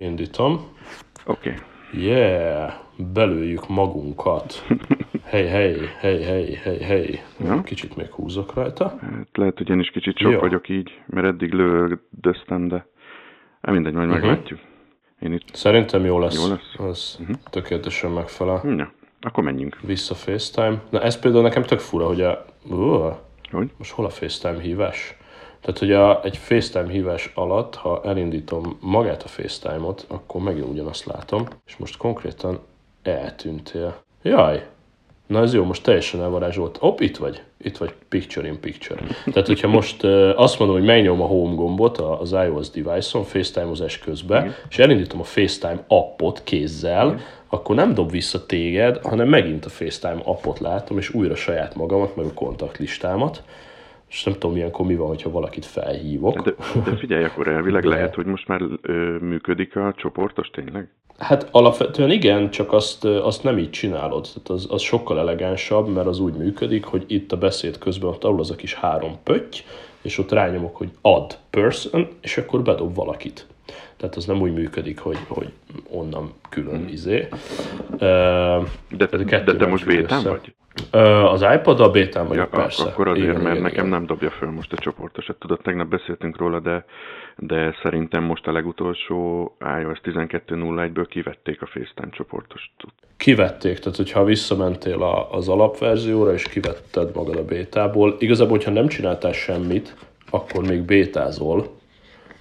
Indítom. Oké. Okay. Yeah, belőjük magunkat. Hely, hely, hely, hely, hely, hely. Ja. Kicsit még húzok rajta. Hát lehet, hogy én is kicsit sok Jó. vagyok így, mert eddig lődöztem, de hát mindegy, majd Mhm. meglátjuk. Én itt... Szerintem jó lesz. Jó lesz? Mhm. Ez tökéletesen megfelel. Ja, akkor menjünk. Vissza FaceTime. Na ez például nekem tök fura, hogy a... Uh, Hogy? most hol a FaceTime hívás? Tehát, hogy a, egy FaceTime hívás alatt, ha elindítom magát a FaceTime-ot, akkor megint ugyanazt látom, és most konkrétan eltűntél. Jaj! Na ez jó, most teljesen elvarázsolt. Hopp, itt vagy. Itt vagy picture in picture. Tehát, hogyha most azt mondom, hogy megnyom a home gombot az iOS device-on FaceTime-ozás közben, és elindítom a FaceTime appot kézzel, akkor nem dob vissza téged, hanem megint a FaceTime appot látom, és újra saját magamat, meg a kontaktlistámat. És nem tudom, ilyenkor mi van, hogyha valakit felhívok. De, de figyelj, akkor elvileg De. lehet, hogy most már ö, működik a csoportos tényleg? Hát alapvetően igen, csak azt, azt nem így csinálod. Tehát az, az sokkal elegánsabb, mert az úgy működik, hogy itt a beszéd közben ott alul az a kis három pötty, és ott rányomok, hogy add person, és akkor bedob valakit. Tehát az nem úgy működik, hogy, hogy onnan külön izé. Ö, De, a de te most össze. vagy? Az iPad a bétán Ja, vagyok, ak- persze. akkor azért, Igen, mert igen, nekem igen. nem dobja föl most a csoportosat. Tudod, tegnap beszéltünk róla, de, de szerintem most a legutolsó iOS 12.01-ből kivették a FaceTime csoportost. kivették, tehát hogyha visszamentél a, az alapverzióra, és kivetted magad a bétából, igazából, hogyha nem csináltál semmit, akkor még bétázol,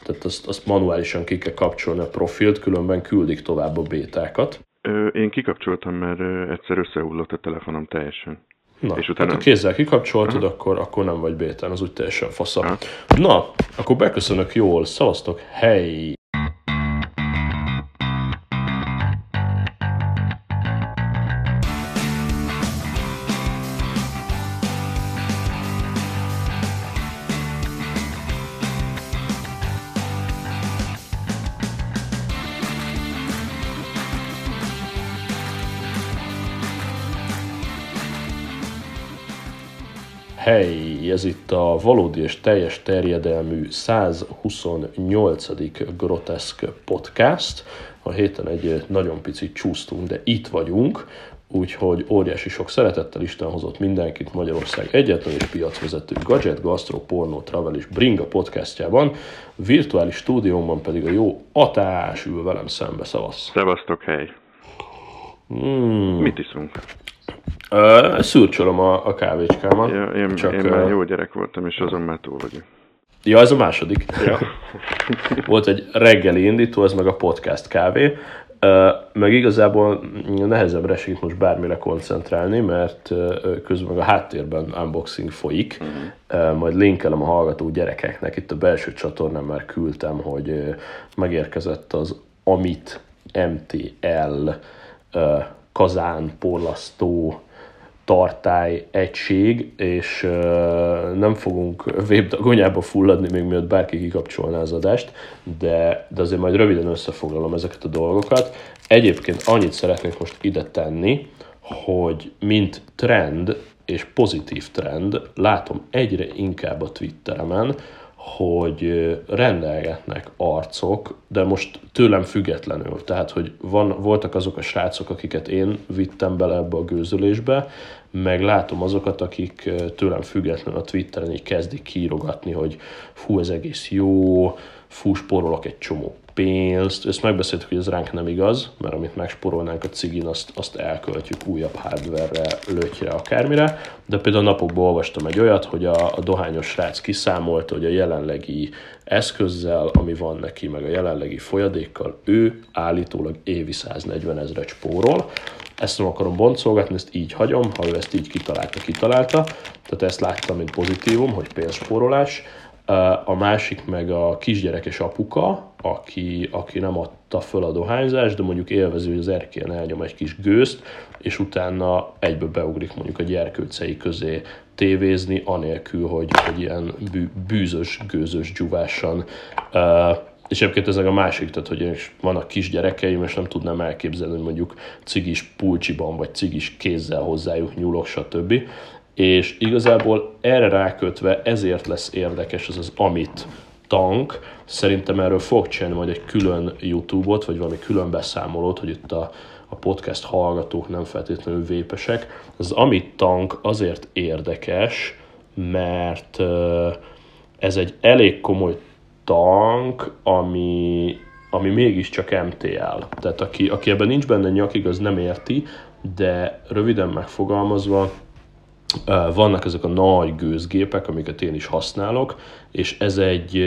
tehát azt, azt manuálisan ki kell kapcsolni a profilt, különben küldik tovább a bétákat. Ö, én kikapcsoltam, mert egyszer összehullott a telefonom teljesen. Na, És és utána- hát ha kézzel kikapcsoltad, akkor, akkor nem vagy bétán, az úgy teljesen fasza. Aha. Na, akkor beköszönök jól, szavaztok, hely! Hely, ez itt a valódi és teljes terjedelmű 128. Groteszk podcast. A héten egy nagyon picit csúsztunk, de itt vagyunk, úgyhogy óriási sok szeretettel Isten hozott mindenkit Magyarország egyetlen és piacvezető gadget, gastro, porno, travel és bringa podcastjában. Virtuális stúdiómban pedig a jó Atás ül velem szembe, szavasz. Szevasztok, hely! Mm. Mit iszunk? Uh, szürcsölöm a, a kávécskámat. Ja, én, Csak, én már jó gyerek voltam, és azon már túl vagyok. Ja, ez a második. Ja. Volt egy reggeli indító, ez meg a podcast kávé. Ö, Meg igazából nehezebbre esik most bármire koncentrálni, mert ö, közben a háttérben unboxing folyik. Ö, Majd linkelem a hallgató gyerekeknek, itt a belső csatornán már küldtem, hogy megérkezett az Amit MTL kazán porlasztó tartály egység, és nem fogunk végdagonyába fulladni, még mielőtt bárki kikapcsolná az adást, de, de azért majd röviden összefoglalom ezeket a dolgokat. Egyébként annyit szeretnék most ide tenni, hogy mint trend, és pozitív trend, látom egyre inkább a Twitteremen, hogy rendelgetnek arcok, de most tőlem függetlenül. Tehát, hogy van, voltak azok a srácok, akiket én vittem bele ebbe a gőzölésbe, meg látom azokat, akik tőlem függetlenül a Twitteren így kezdik kiírogatni, hogy fú, ez egész jó, fú, spórolok egy csomó pénzt. Ezt megbeszéltük, hogy ez ránk nem igaz, mert amit megspórolnánk a cigin, azt, azt elköltjük újabb hardware-re, lötyre, akármire. De például napokban olvastam egy olyat, hogy a, a dohányos srác kiszámolta, hogy a jelenlegi eszközzel, ami van neki, meg a jelenlegi folyadékkal, ő állítólag évi 140 ezret spórol. Ezt nem akarom boncolgatni, ezt így hagyom, ha ő ezt így kitalálta, kitalálta. Tehát ezt láttam, mint pozitívum, hogy pénzspórolás. A másik meg a kisgyerekes apuka, aki, aki nem adta föl a dohányzást, de mondjuk élvező, hogy az erkélyen elnyom egy kis gőzt, és utána egybe beugrik mondjuk a gyerkőcei közé tévézni, anélkül, hogy, hogy ilyen bű, bűzös, gőzös dzsuvásan uh, és egyébként ez meg a másik, tehát hogy vannak kisgyerekeim, és nem tudnám elképzelni, hogy mondjuk cigis pulcsiban, vagy cigis kézzel hozzájuk nyúlok, stb. És igazából erre rákötve ezért lesz érdekes az az Amit tank, szerintem erről fog csinálni majd egy külön YouTube-ot, vagy valami külön beszámolót, hogy itt a, a podcast hallgatók nem feltétlenül vépesek. Az Amit tank azért érdekes, mert ez egy elég komoly tank, ami, ami mégiscsak MTL. Tehát aki, aki ebben nincs benne nyakig, az nem érti, de röviden megfogalmazva, vannak ezek a nagy gőzgépek, amiket én is használok, és ez egy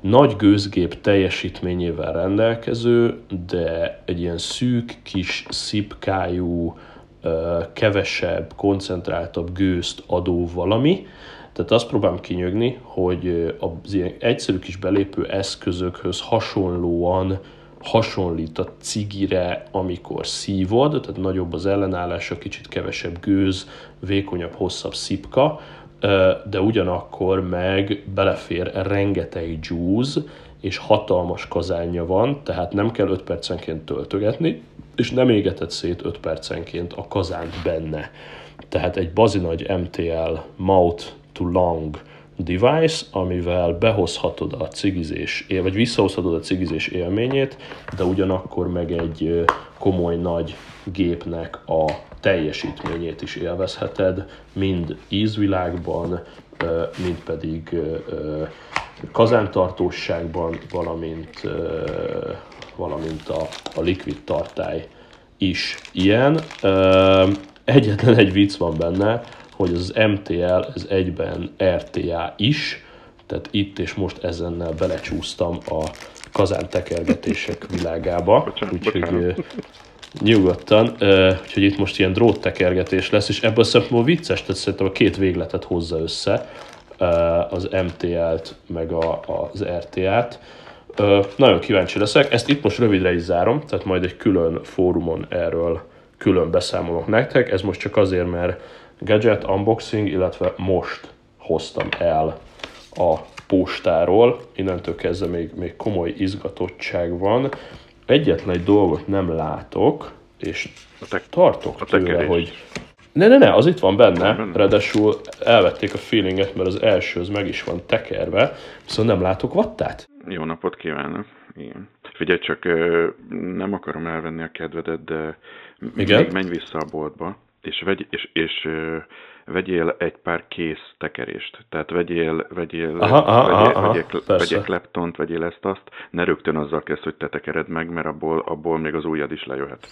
nagy gőzgép teljesítményével rendelkező, de egy ilyen szűk, kis szipkájú, kevesebb, koncentráltabb gőzt adó valami. Tehát azt próbálom kinyögni, hogy az ilyen egyszerű kis belépő eszközökhöz hasonlóan hasonlít a cigire, amikor szívod, tehát nagyobb az ellenállása, kicsit kevesebb gőz, vékonyabb, hosszabb szipka, de ugyanakkor meg belefér rengeteg juice, és hatalmas kazánja van, tehát nem kell 5 percenként töltögetni, és nem égetett szét 5 percenként a kazánt benne. Tehát egy bazinagy MTL mouth to long device, amivel behozhatod a cigizés, vagy visszahozhatod a cigizés élményét, de ugyanakkor meg egy komoly nagy gépnek a teljesítményét is élvezheted, mind ízvilágban, mind pedig kazántartóságban, valamint, valamint a, a likvid tartály is ilyen. Egyetlen egy vicc van benne, hogy az MTL ez egyben RTA is, tehát itt és most ezennel belecsúsztam a kazántekergetések világába, úgyhogy nyugodtan, úgyhogy itt most ilyen dróttekergetés lesz, és ebből szempontból vicces, tehát szerintem a két végletet hozza össze, az MTL-t, meg a, az RTA-t. Nagyon kíváncsi leszek, ezt itt most rövidre is zárom, tehát majd egy külön fórumon erről külön beszámolok nektek, ez most csak azért, mert gadget unboxing, illetve most hoztam el a postáról, innentől kezdve még, még komoly izgatottság van. Egyetlen egy dolgot nem látok, és te- tartok tőle, hogy ne, ne, ne, az itt van benne, benne. ráadásul elvették a feelinget, mert az első az meg is van tekerve, viszont nem látok vattát. Jó napot kívánok! Igen. Figyelj csak, nem akarom elvenni a kedvedet, de Igen? még menj vissza a boltba, és, vegy, és, és vegyél egy pár kész tekerést. Tehát vegyél, vegyél, aha, aha, vegyél, aha, vegyél, vegyél kleptont, vegyél ezt azt, ne rögtön azzal kezd, hogy te tekered meg, mert abból, abból még az ujjad is lejöhet.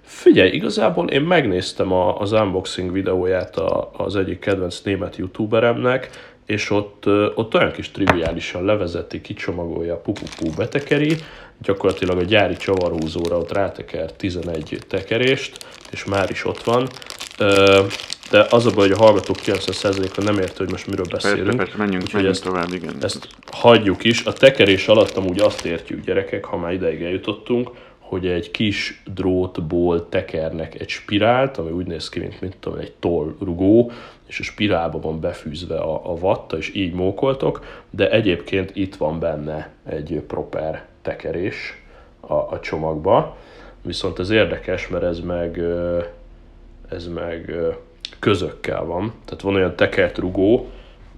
Figyelj, igazából én megnéztem a, az unboxing videóját a, az egyik kedvenc német youtuberemnek, és ott, ott olyan kis triviálisan levezeti, kicsomagolja, pupupú betekeri, gyakorlatilag a gyári csavarhúzóra ott ráteker 11 tekerést, és már is ott van. De az a baj, hogy a hallgatók 90%-a nem érti, hogy most miről beszélünk. Persze, persze menjünk, Úgyhogy menjünk ezt, tovább, igen. Ezt hagyjuk is. A tekerés alatt amúgy azt értjük, gyerekek, ha már ideig eljutottunk, hogy egy kis drótból tekernek egy spirált, ami úgy néz ki, mint, mint tudom, egy tollrugó, és a spirálba van befűzve a, a vatta, és így mókoltok, de egyébként itt van benne egy proper tekerés a, a csomagba, viszont ez érdekes, mert ez meg, ez meg közökkel van, tehát van olyan tekert rugó,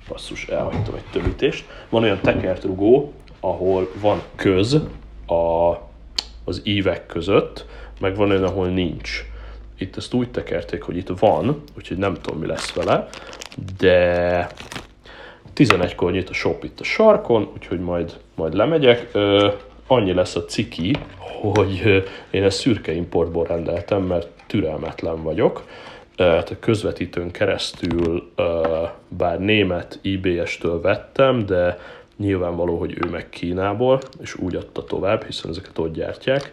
basszus, elhagytam egy többítést, van olyan tekert rugó, ahol van köz a az ívek között, meg van olyan, ahol nincs. Itt ezt úgy tekerték, hogy itt van, úgyhogy nem tudom, mi lesz vele, de 11-kor nyit a shop itt a sarkon, úgyhogy majd, majd lemegyek. Ö, annyi lesz a ciki, hogy én ezt szürke importból rendeltem, mert türelmetlen vagyok. Tehát a közvetítőn keresztül, bár német IBS-től vettem, de Nyilvánvaló, hogy ő meg Kínából, és úgy adta tovább, hiszen ezeket ott gyártják.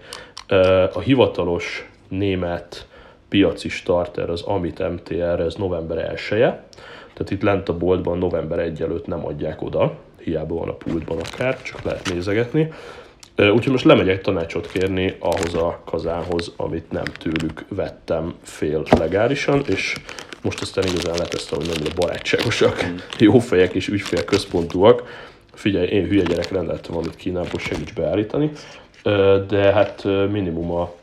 A hivatalos német piaci starter az Amit MTR, ez november 1 -e. Tehát itt lent a boltban november 1 előtt nem adják oda, hiába van a pultban akár, csak lehet nézegetni. Úgyhogy most lemegyek tanácsot kérni ahhoz a kazánhoz, amit nem tőlük vettem fél legálisan, és most aztán igazán letesztem, hogy nem barátságosak, mm. jó fejek és ügyfél központúak, figyelj, én hülye gyerek rendeltem valamit Kínából, segíts beállítani, de hát minimum a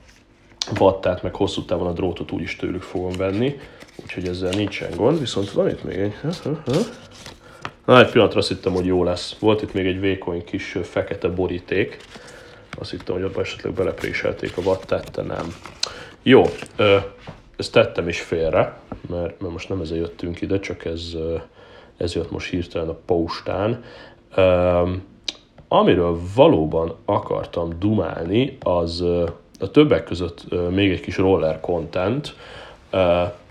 vattát, meg hosszú távon a drótot úgyis tőlük fogom venni, úgyhogy ezzel nincsen gond, viszont van itt még egy, Na, egy pillanatra azt hittem, hogy jó lesz. Volt itt még egy vékony kis fekete boríték. Azt hittem, hogy abban esetleg belepréselték a vattát, de nem. Jó, ezt tettem is félre, mert, mert most nem ezzel jöttünk ide, csak ez, ez jött most hirtelen a postán. Amiről valóban akartam dumálni, az a többek között még egy kis roller content,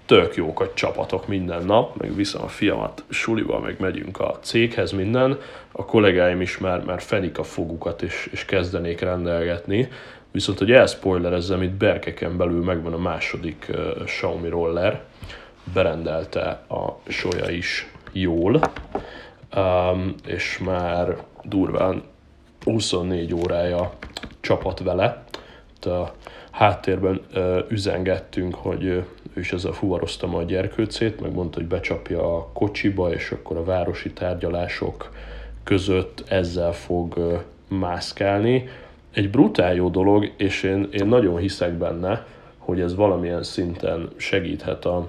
tök jók a csapatok minden nap, meg viszem a fiamat sulival, meg megyünk a céghez minden, a kollégáim is már, már fenik a fogukat, és, és kezdenék rendelgetni, viszont hogy elspoilerezzem, itt berkeken belül megvan a második uh, Xiaomi roller, berendelte a soja is jól, um, és már durván 24 órája csapat vele, a háttérben üzengettünk, hogy ő is ezzel fuvarozta a gyerkőcét, meg mondta, hogy becsapja a kocsiba, és akkor a városi tárgyalások között ezzel fog mászkálni. Egy brutál jó dolog, és én, én nagyon hiszek benne, hogy ez valamilyen szinten segíthet a,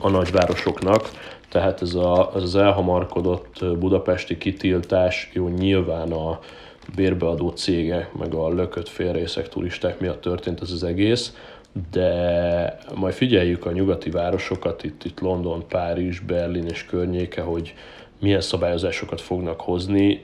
a nagyvárosoknak, tehát ez, a, az elhamarkodott budapesti kitiltás, jó nyilván a, bérbeadó cégek, meg a lökött félrészek turisták miatt történt ez az egész, de majd figyeljük a nyugati városokat, itt, itt London, Párizs, Berlin és környéke, hogy milyen szabályozásokat fognak hozni.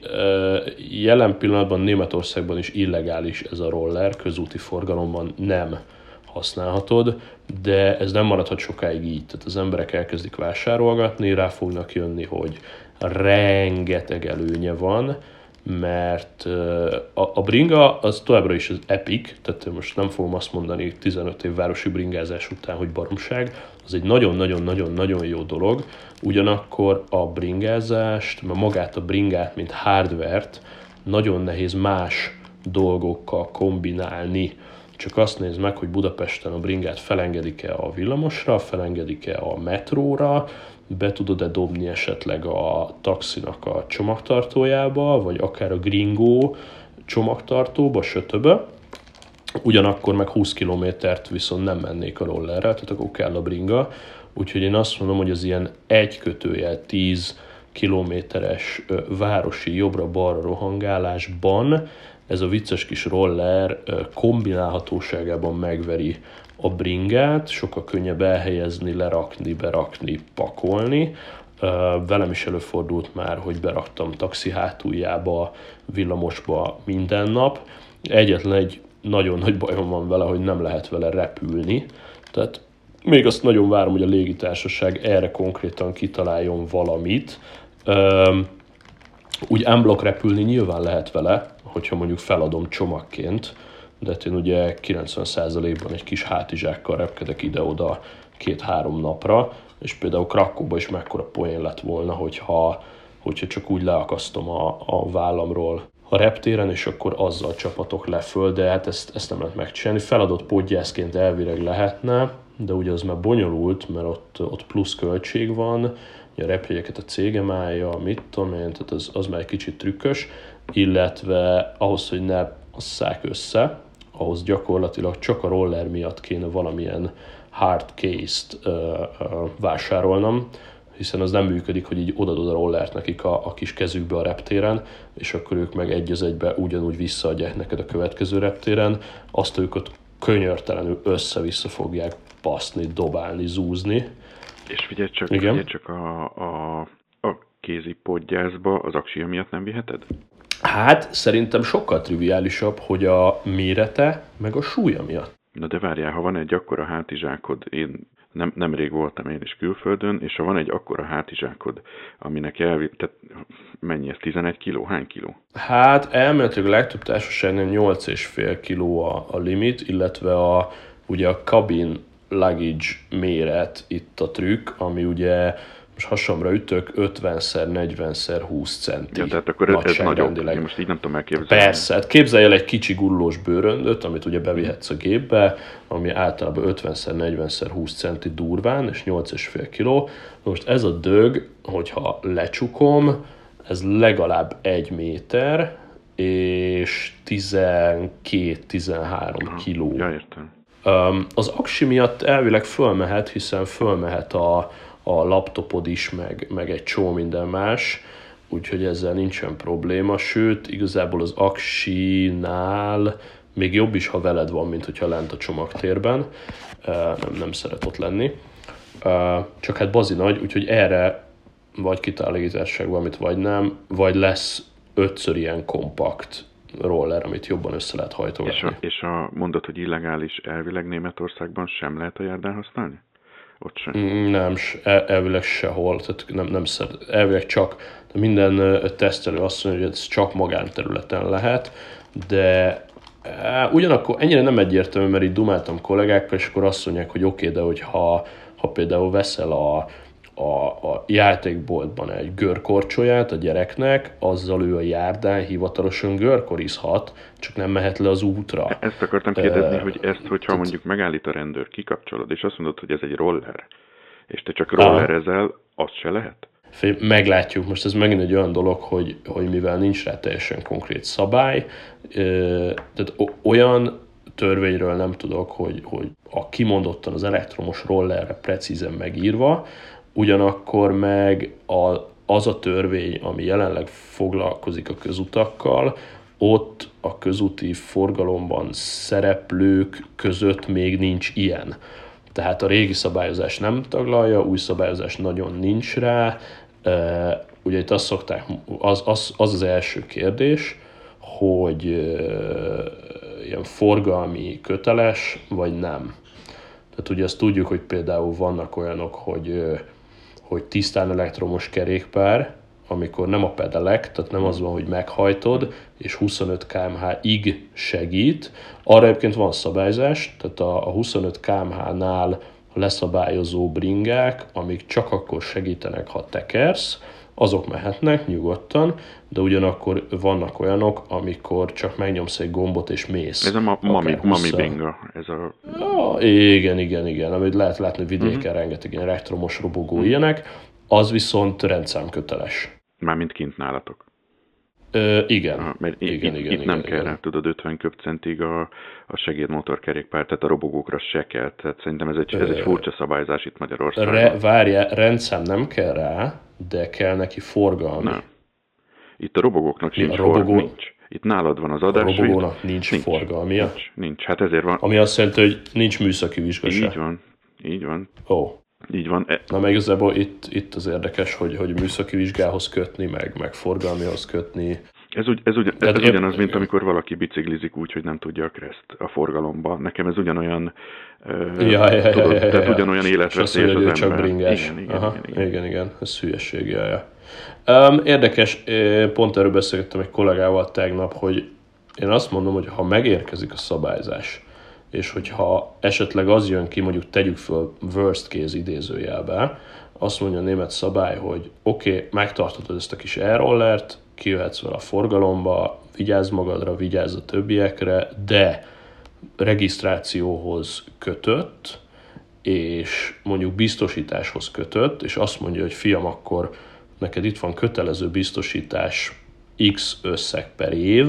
Jelen pillanatban Németországban is illegális ez a roller, közúti forgalomban nem használhatod, de ez nem maradhat sokáig így. Tehát az emberek elkezdik vásárolgatni, rá fognak jönni, hogy rengeteg előnye van, mert a, a bringa az továbbra is az epic, tehát most nem fogom azt mondani 15 év városi bringázás után, hogy baromság, az egy nagyon-nagyon-nagyon-nagyon jó dolog, ugyanakkor a bringázást, magát a bringát, mint hardvert nagyon nehéz más dolgokkal kombinálni. Csak azt nézd meg, hogy Budapesten a bringát felengedik-e a villamosra, felengedik-e a metróra, be tudod-e dobni esetleg a taxinak a csomagtartójába, vagy akár a gringo csomagtartóba, sötöbe, ugyanakkor meg 20 kilométert viszont nem mennék a rollerrel, tehát akkor kell a bringa, úgyhogy én azt mondom, hogy az ilyen egy kötőjel 10 kilométeres városi jobbra-balra rohangálásban ez a vicces kis roller kombinálhatóságában megveri a bringát, sokkal könnyebb elhelyezni, lerakni, berakni, pakolni. Velem is előfordult már, hogy beraktam taxi hátuljába, villamosba minden nap. Egyetlen egy nagyon nagy bajom van vele, hogy nem lehet vele repülni. Tehát még azt nagyon várom, hogy a légitársaság erre konkrétan kitaláljon valamit. Úgy unblock repülni nyilván lehet vele, hogyha mondjuk feladom csomagként, de hát én ugye 90%-ban egy kis hátizsákkal repkedek ide-oda két-három napra, és például Krakóban is mekkora poén lett volna, hogyha, hogyha csak úgy leakasztom a, a vállamról a reptéren, és akkor azzal csapatok le föl, de hát ezt, ezt nem lehet megcsinálni. Feladott podgyászként elvileg lehetne, de ugye az már bonyolult, mert ott, ott plusz költség van, a repjegyeket a cégem állja, mit tudom én, tehát az, az már egy kicsit trükkös, illetve ahhoz, hogy ne asszák össze, ahhoz gyakorlatilag csak a roller miatt kéne valamilyen hard case-t vásárolnom, hiszen az nem működik, hogy így odadod a rollert nekik a, a kis kezükbe a reptéren, és akkor ők meg egy az egybe ugyanúgy visszaadják neked a következő reptéren, azt őket könyörtelenül össze-vissza fogják baszni, dobálni, zúzni. És figyelj csak, Igen? figyelj csak a, a, a kézi podgyászba az aksia miatt nem viheted? Hát szerintem sokkal triviálisabb, hogy a mérete meg a súlya miatt. Na de várjál, ha van egy akkora hátizsákod, én nem, nemrég voltam én is külföldön, és ha van egy akkora hátizsákod, aminek elvi, tehát mennyi ez, 11 kiló, hány kiló? Hát elméletileg a legtöbb társaságnál 8,5 kiló a, a limit, illetve a, ugye a cabin luggage méret itt a trükk, ami ugye most hasamra ütök, 50x40x20 centi. Ja, tehát akkor ez, ez nagyobb. Én most így nem tudom elképzelni. Persze, hát képzelj el egy kicsi gullós bőröndöt, amit ugye bevihetsz a gépbe, ami általában 50x40x20 centi durván, és 8,5 kg. Most ez a dög, hogyha lecsukom, ez legalább egy méter, és 12-13 kiló. Ja, értem. Az aksi miatt elvileg fölmehet, hiszen fölmehet a, a laptopod is, meg, meg egy csó minden más, úgyhogy ezzel nincsen probléma, sőt, igazából az Axi-nál még jobb is, ha veled van, mint hogyha lent a csomagtérben, nem, nem szeret ott lenni. Csak hát bazi nagy, úgyhogy erre vagy kitállításság valamit, vagy nem, vagy lesz ötször ilyen kompakt roller, amit jobban össze lehet hajtogatni. És a, és a mondat, hogy illegális elvileg Németországban sem lehet a járdán használni? Ott sem? Mm, nem, el, elvileg sehol, tehát nem, nem szed, elvileg csak de minden tesztelő azt mondja, hogy ez csak magánterületen lehet, de ugyanakkor ennyire nem egyértelmű, mert itt dumáltam kollégákkal, és akkor azt mondják, hogy oké, okay, de hogyha ha például veszel a, a, a játékboltban egy görkorcsolyát a gyereknek, azzal ő a járdán hivatalosan görkorizhat, csak nem mehet le az útra. Ezt akartam kérdezni, uh, hogy ezt, hogyha mondjuk megállít a rendőr, kikapcsolod, és azt mondod, hogy ez egy roller, és te csak rollerezel, az se lehet? Meglátjuk, most ez megint egy olyan dolog, hogy, hogy mivel nincs rá teljesen konkrét szabály, tehát olyan törvényről nem tudok, hogy, hogy a kimondottan az elektromos rollerre precízen megírva, ugyanakkor meg a, az a törvény, ami jelenleg foglalkozik a közutakkal, ott a közúti forgalomban szereplők között még nincs ilyen. Tehát a régi szabályozás nem taglalja, új szabályozás nagyon nincs rá. Ugye itt azt szokták, az az, az, az első kérdés, hogy ilyen forgalmi köteles, vagy nem. Tehát ugye azt tudjuk, hogy például vannak olyanok, hogy hogy tisztán elektromos kerékpár, amikor nem a pedelek, tehát nem az van, hogy meghajtod, és 25 kmh-ig segít. Arra egyébként van szabályzás, tehát a, a 25 kmh-nál leszabályozó bringák, amik csak akkor segítenek, ha tekersz, azok mehetnek nyugodtan, de ugyanakkor vannak olyanok, amikor csak megnyomsz egy gombot és mész. Ez a ma- mami, mami binga. Ez a... Ja, igen, igen, igen. Amit lehet látni vidéken uh-huh. rengeteg ilyen elektromos robogó uh-huh. ilyenek. Az viszont rendszámköteles. Mármint kint nálatok. Ö, igen. Ah, mert igen, itt, igen, itt igen, nem igen, kell igen. tudod, 50 köpcentig a, a segédmotorkerékpár, tehát a robogókra se kell. Tehát szerintem ez egy, ez egy furcsa szabályzás itt Magyarországon. Re, várjál, rendszám nem kell rá, de kell neki forgalmi. Nem. Itt a robogóknak sincs, a robogó... nincs. Itt nálad van az adás. A robogónak nincs, nincs forgalmia? Nincs, nincs, hát ezért van. Ami azt jelenti, hogy nincs műszaki vizsga Így van, így van. Ó. Oh. Így van. E- Na meg igazából itt, itt az érdekes, hogy, hogy műszaki vizsgához kötni, meg, meg forgalmihoz kötni. Ez, ugy, ez, ugy, ez, ez ugyanaz, mint amikor valaki biciklizik úgy, hogy nem tudja a kreszt a forgalomba. Nekem ez ugyanolyan, ja, ja, ja, tudod, ja, ja, tehát ja. ugyanolyan életveszélyes az, az ember. Csak bringás. Igen, igen, Aha, igen, igen. igen, igen, ez hülyeség, ja, ja. Um, érdekes, pont erről beszélgettem egy kollégával tegnap, hogy én azt mondom, hogy ha megérkezik a szabályzás, és hogyha esetleg az jön ki, mondjuk tegyük föl worst case idézőjelbe, azt mondja a német szabály, hogy oké, okay, megtartod ezt a kis air kijöhetsz vele a forgalomba, vigyázz magadra, vigyázz a többiekre, de regisztrációhoz kötött, és mondjuk biztosításhoz kötött, és azt mondja, hogy fiam, akkor neked itt van kötelező biztosítás X összeg per év,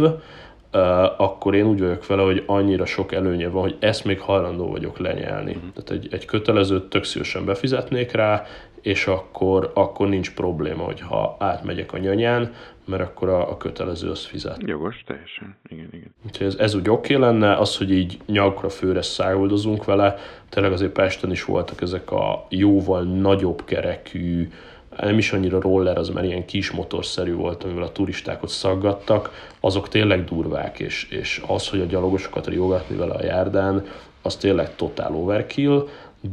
akkor én úgy vagyok vele, hogy annyira sok előnye van, hogy ezt még hajlandó vagyok lenyelni. Uh-huh. Tehát egy, egy kötelezőt tök szívesen befizetnék rá, és akkor, akkor nincs probléma, hogyha átmegyek a nyanyán, mert akkor a, a kötelező az fizet. Jogos, teljesen. Igen, igen. Úgyhogy ez, ez úgy oké okay lenne, az, hogy így nyakra főre száguldozunk vele, tényleg azért Pesten is voltak ezek a jóval nagyobb kerekű, nem is annyira roller, az már ilyen kis motorszerű volt, amivel a turistákat szaggattak, azok tényleg durvák, és, és az, hogy a gyalogosokat riogatni vele a járdán, az tényleg totál overkill,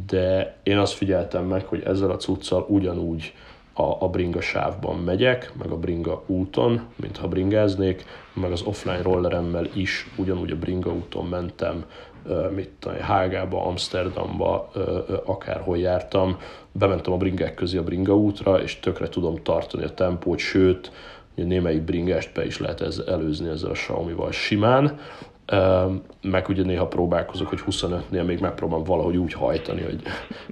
de én azt figyeltem meg, hogy ezzel a cuccal ugyanúgy a, a bringa sávban megyek, meg a bringa úton, mintha bringáznék, meg az offline rolleremmel is ugyanúgy a bringa úton mentem, mit tudom, Hágába, Amsterdamba, akárhol jártam, bementem a bringák közé a bringa útra, és tökre tudom tartani a tempót, sőt, némelyik bringást be is lehet ez, előzni ezzel a Xiaomi-val simán, meg ugye néha próbálkozok, hogy 25-nél még megpróbálom valahogy úgy hajtani, hogy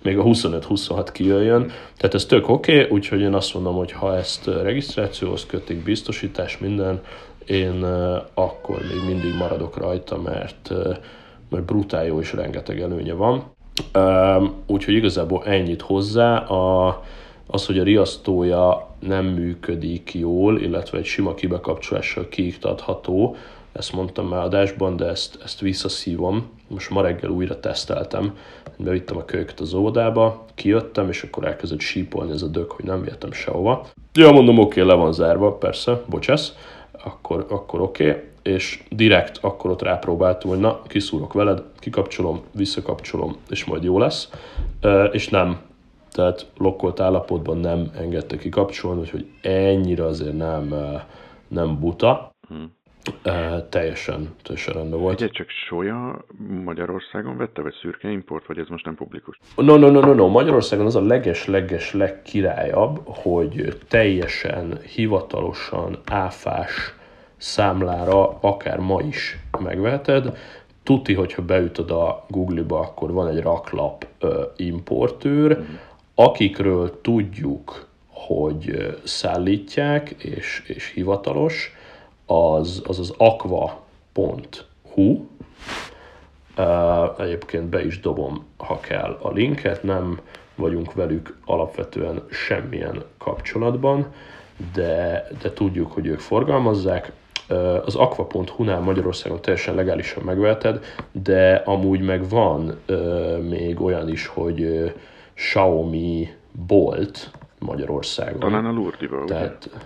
még a 25-26 kijöjjön. Tehát ez tök oké, okay, úgyhogy én azt mondom, hogy ha ezt regisztrációhoz kötik, biztosítás, minden, én akkor még mindig maradok rajta, mert, mert brutál jó és rengeteg előnye van. Úgyhogy igazából ennyit hozzá. A, az, hogy a riasztója nem működik jól, illetve egy sima kibekapcsolással kiiktatható, ezt mondtam már adásban, de ezt, ezt visszaszívom. Most ma reggel újra teszteltem, bevittem a kölyköt az óvodába, kijöttem, és akkor elkezdett sípolni ez a dög, hogy nem jöttem sehova. Ja, mondom, oké, okay, le van zárva, persze, bocsász, akkor, akkor oké, okay. és direkt akkor ott rápróbáltam, hogy na, kiszúrok veled, kikapcsolom, visszakapcsolom, és majd jó lesz, és nem, tehát lokkolt állapotban nem engedte kikapcsolni, úgyhogy ennyire azért nem, nem buta. Hmm. Uh, teljesen, teljesen rendben volt. Egy csak Sója Magyarországon vette, vagy szürke import, vagy ez most nem publikus? No, no, no, no, no. Magyarországon az a leges-leges legkirályabb, hogy teljesen hivatalosan áfás számlára akár ma is megveheted. Tuti, hogyha beütöd a Google-ba, akkor van egy raklap importőr, mm. akikről tudjuk, hogy szállítják, és, és hivatalos, az az, az aqua.hu. Egyébként be is dobom, ha kell a linket, nem vagyunk velük alapvetően semmilyen kapcsolatban, de, de tudjuk, hogy ők forgalmazzák. Az aqua.hu-nál Magyarországon teljesen legálisan megveheted, de amúgy meg van még olyan is, hogy Xiaomi Bolt Magyarországon. Talán a Lurdiba, Tehát, ugye?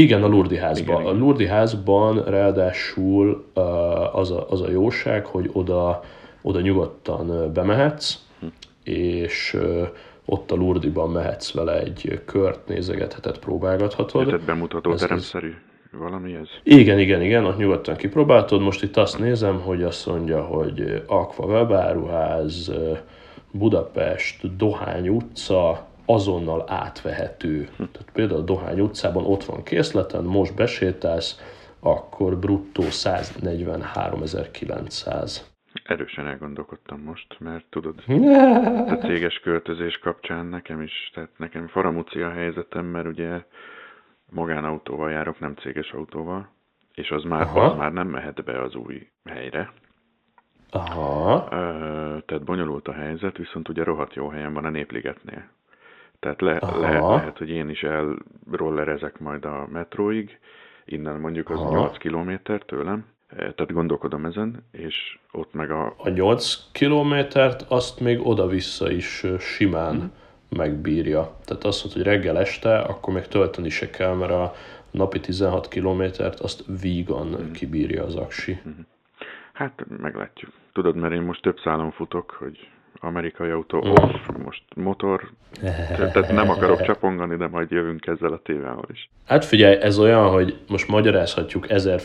Igen, a Lurdi házban. Igen, a Lurdi házban ráadásul az a, az a jóság, hogy oda, oda nyugodtan bemehetsz, hm. és ott a Lurdiban mehetsz vele egy kört, nézegetheted, próbálgathatod. Tehát bemutató ez, teremszerű valami ez? Igen, igen, igen, ott nyugodtan kipróbáltod. Most itt azt nézem, hogy azt mondja, hogy Aqua webáruház, Budapest, Dohány utca, azonnal átvehető. Tehát például a Dohány utcában ott van készleten, most besétálsz, akkor bruttó 143.900. Erősen elgondolkodtam most, mert tudod, a céges költözés kapcsán nekem is, tehát nekem faramúci a helyzetem, mert ugye magánautóval járok, nem céges autóval, és az már, az már nem mehet be az új helyre. Aha. Ö, tehát bonyolult a helyzet, viszont ugye rohadt jó helyen van a Népligetnél. Tehát le, lehet, lehet, hogy én is elrollerezek majd a metróig, innen mondjuk az Aha. 8 kilométer tőlem, e, tehát gondolkodom ezen, és ott meg a... A 8 kilométert azt még oda-vissza is simán hmm. megbírja. Tehát azt mondta, hogy reggel este, akkor még tölteni se kell, mert a napi 16 kilométert azt vígan hmm. kibírja az aksi. Hmm. Hát meglátjuk. Tudod, mert én most több szálon futok, hogy amerikai autó, mm. off, most motor, tehát nem akarok csapongani, de majd jövünk ezzel a tévával is. Hát figyelj, ez olyan, hogy most magyarázhatjuk ezer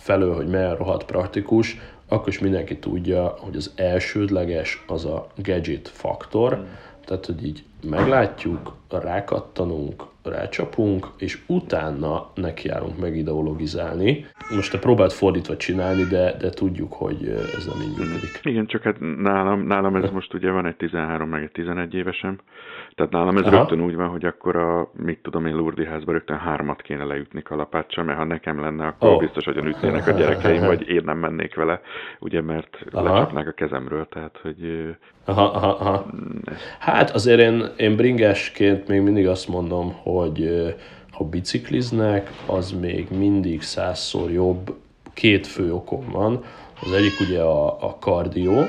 felől, hogy milyen rohadt praktikus, akkor is mindenki tudja, hogy az elsődleges az a gadget faktor, mm. tehát hogy így meglátjuk, rákattanunk, rácsapunk, és utána nekiállunk megideologizálni. Most te próbált fordítva csinálni, de, de tudjuk, hogy ez nem így működik. Igen, csak hát nálam, nálam ez most ugye van egy 13 meg egy 11 évesem, tehát nálam ez Aha. rögtön úgy van, hogy akkor a, mit tudom én, Lurdi házban rögtön hármat kéne leütni kalapáccsal, mert ha nekem lenne, akkor oh. biztos, hogy ütnének a gyerekeim, vagy én nem mennék vele, ugye, mert aha. lecsapnák a kezemről, tehát, hogy... Aha, aha, aha. Mm, hát azért én, én bringásként még mindig azt mondom, hogy ha bicikliznek, az még mindig százszor jobb. Két fő okom van. Az egyik ugye a, a kardió,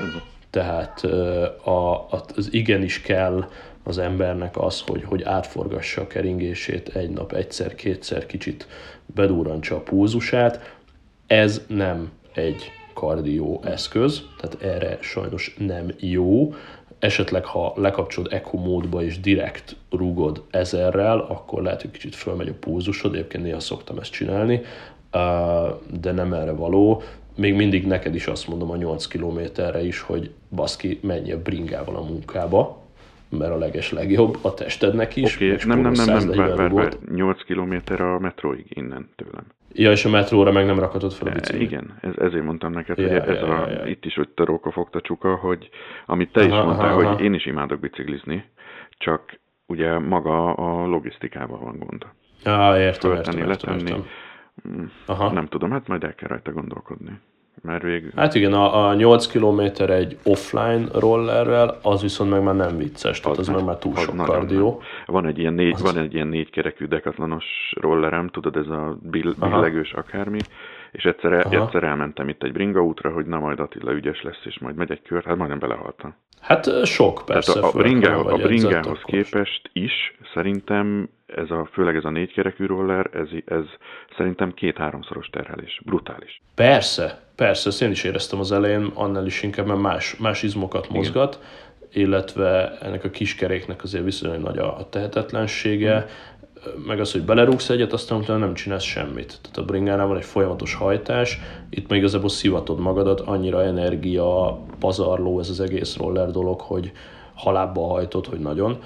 tehát a, az igenis kell az embernek az, hogy, hogy átforgassa a keringését egy nap egyszer, kétszer, kicsit bedurrantsa a pulzusát. Ez nem egy kardió eszköz, tehát erre sajnos nem jó esetleg ha lekapcsolod echo módba és direkt rúgod ezerrel, akkor lehet, hogy kicsit fölmegy a pulzusod, egyébként néha szoktam ezt csinálni, de nem erre való. Még mindig neked is azt mondom a 8 kilométerre is, hogy baszki, menj a bringával a munkába, mert a leges legjobb a testednek is. Oké, okay, nem, nem, nem, nem, vár, vár, vár, 8 kilométer a metróig innen tőlem. Ja, és a metróra meg nem rakhatod fel a biciklit. Igen, ez, ezért mondtam neked, ja, hogy ez ja, a, ja, itt is hogy taróka fogta csuka, hogy amit te aha, is mondtál, aha, hogy én is imádok biciklizni, csak ugye maga a logisztikával van gond. Ja, értem, Föltenni, értem, letenni. Értem, mm, Aha. Nem tudom, hát majd el kell rajta gondolkodni. Mert vég... Hát igen, a, a 8 km egy offline rollerrel, az viszont meg már nem vicces, tehát az, az meg már túl sok kardió. Van egy ilyen négy, az... van egy ilyen négy kerekű dekatlanos rollerem, tudod, ez a bill, billegős akármi, és egyszer, egyszer elmentem itt egy bringa útra, hogy na majd Attila ügyes lesz, és majd megy egy kör, hát majdnem belehaltam. Hát sok persze. Tehát a, a, bringához, a bringához képest is szerintem ez a, főleg ez a négykerekű roller, ez, ez szerintem két-háromszoros terhelés. Brutális. Persze, persze, ezt én is éreztem az elején, annál is inkább, mert más, más izmokat mozgat, Igen. illetve ennek a kiskeréknek azért viszonylag nagy a, a tehetetlensége, meg az, hogy belerúgsz egyet, aztán utána nem csinálsz semmit. Tehát a bringánál van egy folyamatos hajtás, itt meg igazából szivatod magadat, annyira energia, pazarló ez az egész roller dolog, hogy halábba hajtod, hogy nagyon.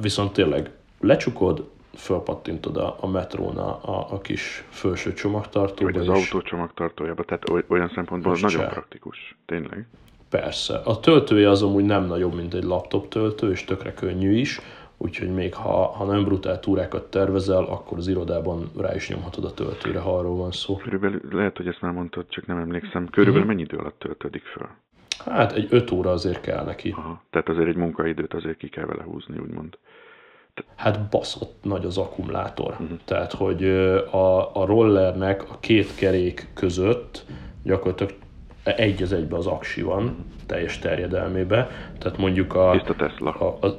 Viszont tényleg lecsukod, fölpattintod a, a metrón a, a, kis felső csomagtartóba. Vagy az autó csomagtartójába, tehát olyan szempontból az nagyon praktikus, tényleg. Persze. A töltője az amúgy nem nagyobb, mint egy laptop töltő, és tökre könnyű is, úgyhogy még ha, ha nem brutál túrákat tervezel, akkor az irodában rá is nyomhatod a töltőre, ha arról van szó. Körülbelül, lehet, hogy ezt már mondtad, csak nem emlékszem. Körülbelül mm-hmm. mennyi idő alatt töltődik föl? Hát egy öt óra azért kell neki. Aha, tehát azért egy munkaidőt azért ki kell vele húzni, úgymond. Hát baszott nagy az akkumulátor. Uh-huh. Tehát, hogy a, a rollernek a két kerék között gyakorlatilag egy az egybe az aksi van, teljes terjedelmébe. Tehát mondjuk a... Ezt a Tesla. A, a,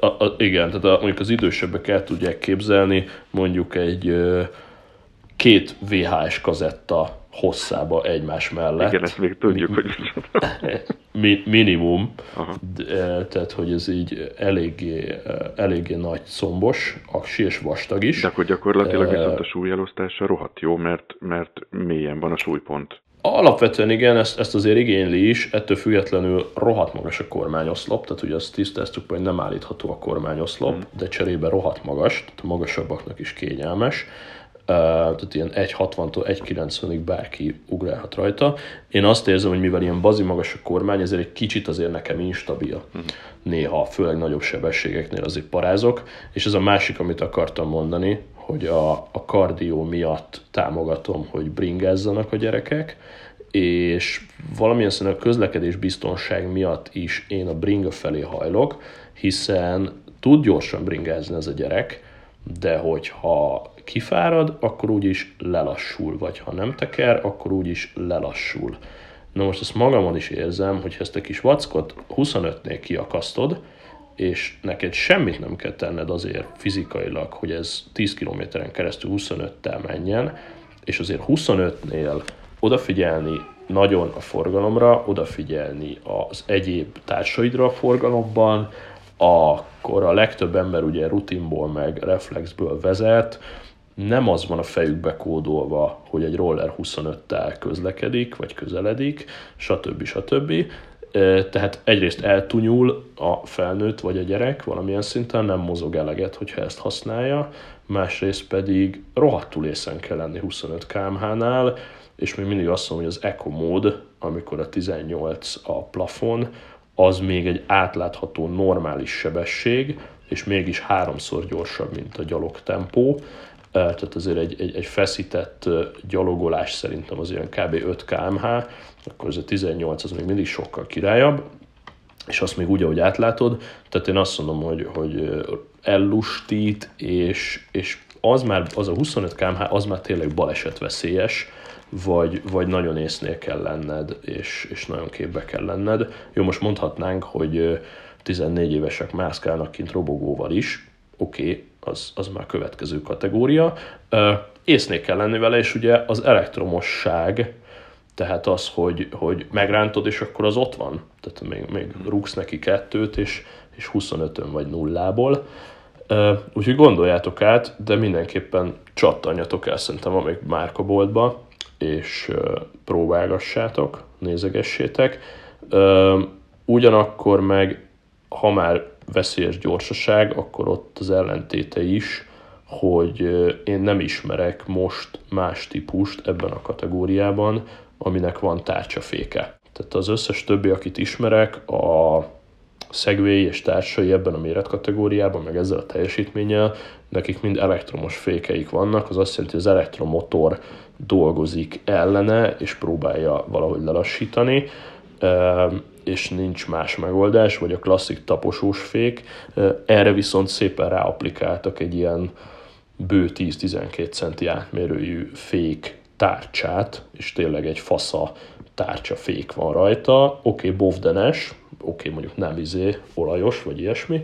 a, a, igen, tehát a, mondjuk az idősebbek el tudják képzelni, mondjuk egy két VHS kazetta hosszába egymás mellett. Igen, ezt még tudjuk, hogy mi, minimum, de, tehát hogy ez így eléggé, eléggé nagy szombos, aksi és vastag is. De akkor gyakorlatilag viszont a súlyelosztása rohadt jó, mert, mert mélyen van a súlypont. Alapvetően igen, ezt, ezt azért igényli is, ettől függetlenül rohadt magas a kormányoszlop, tehát ugye azt tisztáztuk, hogy nem állítható a kormányoszlop, mm. de cserébe rohadt magas, tehát a magasabbaknak is kényelmes tehát ilyen 1.60-tól 1.90-ig bárki ugrálhat rajta. Én azt érzem, hogy mivel ilyen bazi magas a kormány, ezért egy kicsit azért nekem instabil. Uh-huh. Néha, főleg nagyobb sebességeknél azért parázok. És ez a másik, amit akartam mondani, hogy a, a kardió miatt támogatom, hogy bringázzanak a gyerekek, és valamilyen szerint a közlekedés biztonság miatt is én a bringa felé hajlok, hiszen tud gyorsan bringázni ez a gyerek, de hogyha kifárad, akkor úgyis lelassul, vagy ha nem teker, akkor úgyis lelassul. Na most ezt magamon is érzem, hogy ezt a kis vackot 25-nél kiakasztod, és neked semmit nem kell tenned azért fizikailag, hogy ez 10 kilométeren keresztül 25-tel menjen, és azért 25-nél odafigyelni nagyon a forgalomra, odafigyelni az egyéb társaidra a forgalomban, akkor a legtöbb ember ugye rutinból meg reflexből vezet, nem az van a fejükbe kódolva, hogy egy roller 25-tel közlekedik, vagy közeledik, stb. stb. Tehát egyrészt eltunyul a felnőtt vagy a gyerek valamilyen szinten, nem mozog eleget, hogyha ezt használja, másrészt pedig rohadtul észen kell lenni 25 kmh-nál, és még mindig azt mondom, hogy az Eco mód, amikor a 18 a plafon, az még egy átlátható normális sebesség, és mégis háromszor gyorsabb, mint a gyalog tempó, tehát azért egy, egy, egy feszített gyalogolás szerintem az ilyen kb. 5 kmh, akkor ez a 18 az még mindig sokkal királyabb, és azt még úgy, ahogy átlátod, tehát én azt mondom, hogy, hogy ellustít, és, és az már, az a 25 kmh, az már tényleg balesetveszélyes, vagy, vagy nagyon észnél kell lenned, és, és nagyon képbe kell lenned. Jó, most mondhatnánk, hogy 14 évesek mászkálnak kint robogóval is, oké, okay, az, az már következő kategória. Észnél kell lenni vele, és ugye az elektromosság, tehát az, hogy, hogy megrántod, és akkor az ott van. Tehát még, még rúgsz neki kettőt, és, és 25-ön vagy nullából. Úgyhogy gondoljátok át, de mindenképpen csattanjatok el szerintem a még márkaboltba, és próbálgassátok, nézegessétek. Ugyanakkor meg, ha már veszélyes gyorsaság, akkor ott az ellentéte is, hogy én nem ismerek most más típust ebben a kategóriában, aminek van tárcsaféke. Tehát az összes többi, akit ismerek, a Segway és társai ebben a méretkategóriában, meg ezzel a teljesítménnyel, nekik mind elektromos fékeik vannak, az azt jelenti, hogy az elektromotor dolgozik ellene, és próbálja valahogy lelassítani, és nincs más megoldás, vagy a klasszik taposós fék. Erre viszont szépen ráaplikáltak egy ilyen bő 10-12 centi átmérőjű fék tárcsát, és tényleg egy fasza tárcsa fék van rajta. Oké, okay, bovdenes, oké, okay, mondjuk nem izé, olajos, vagy ilyesmi,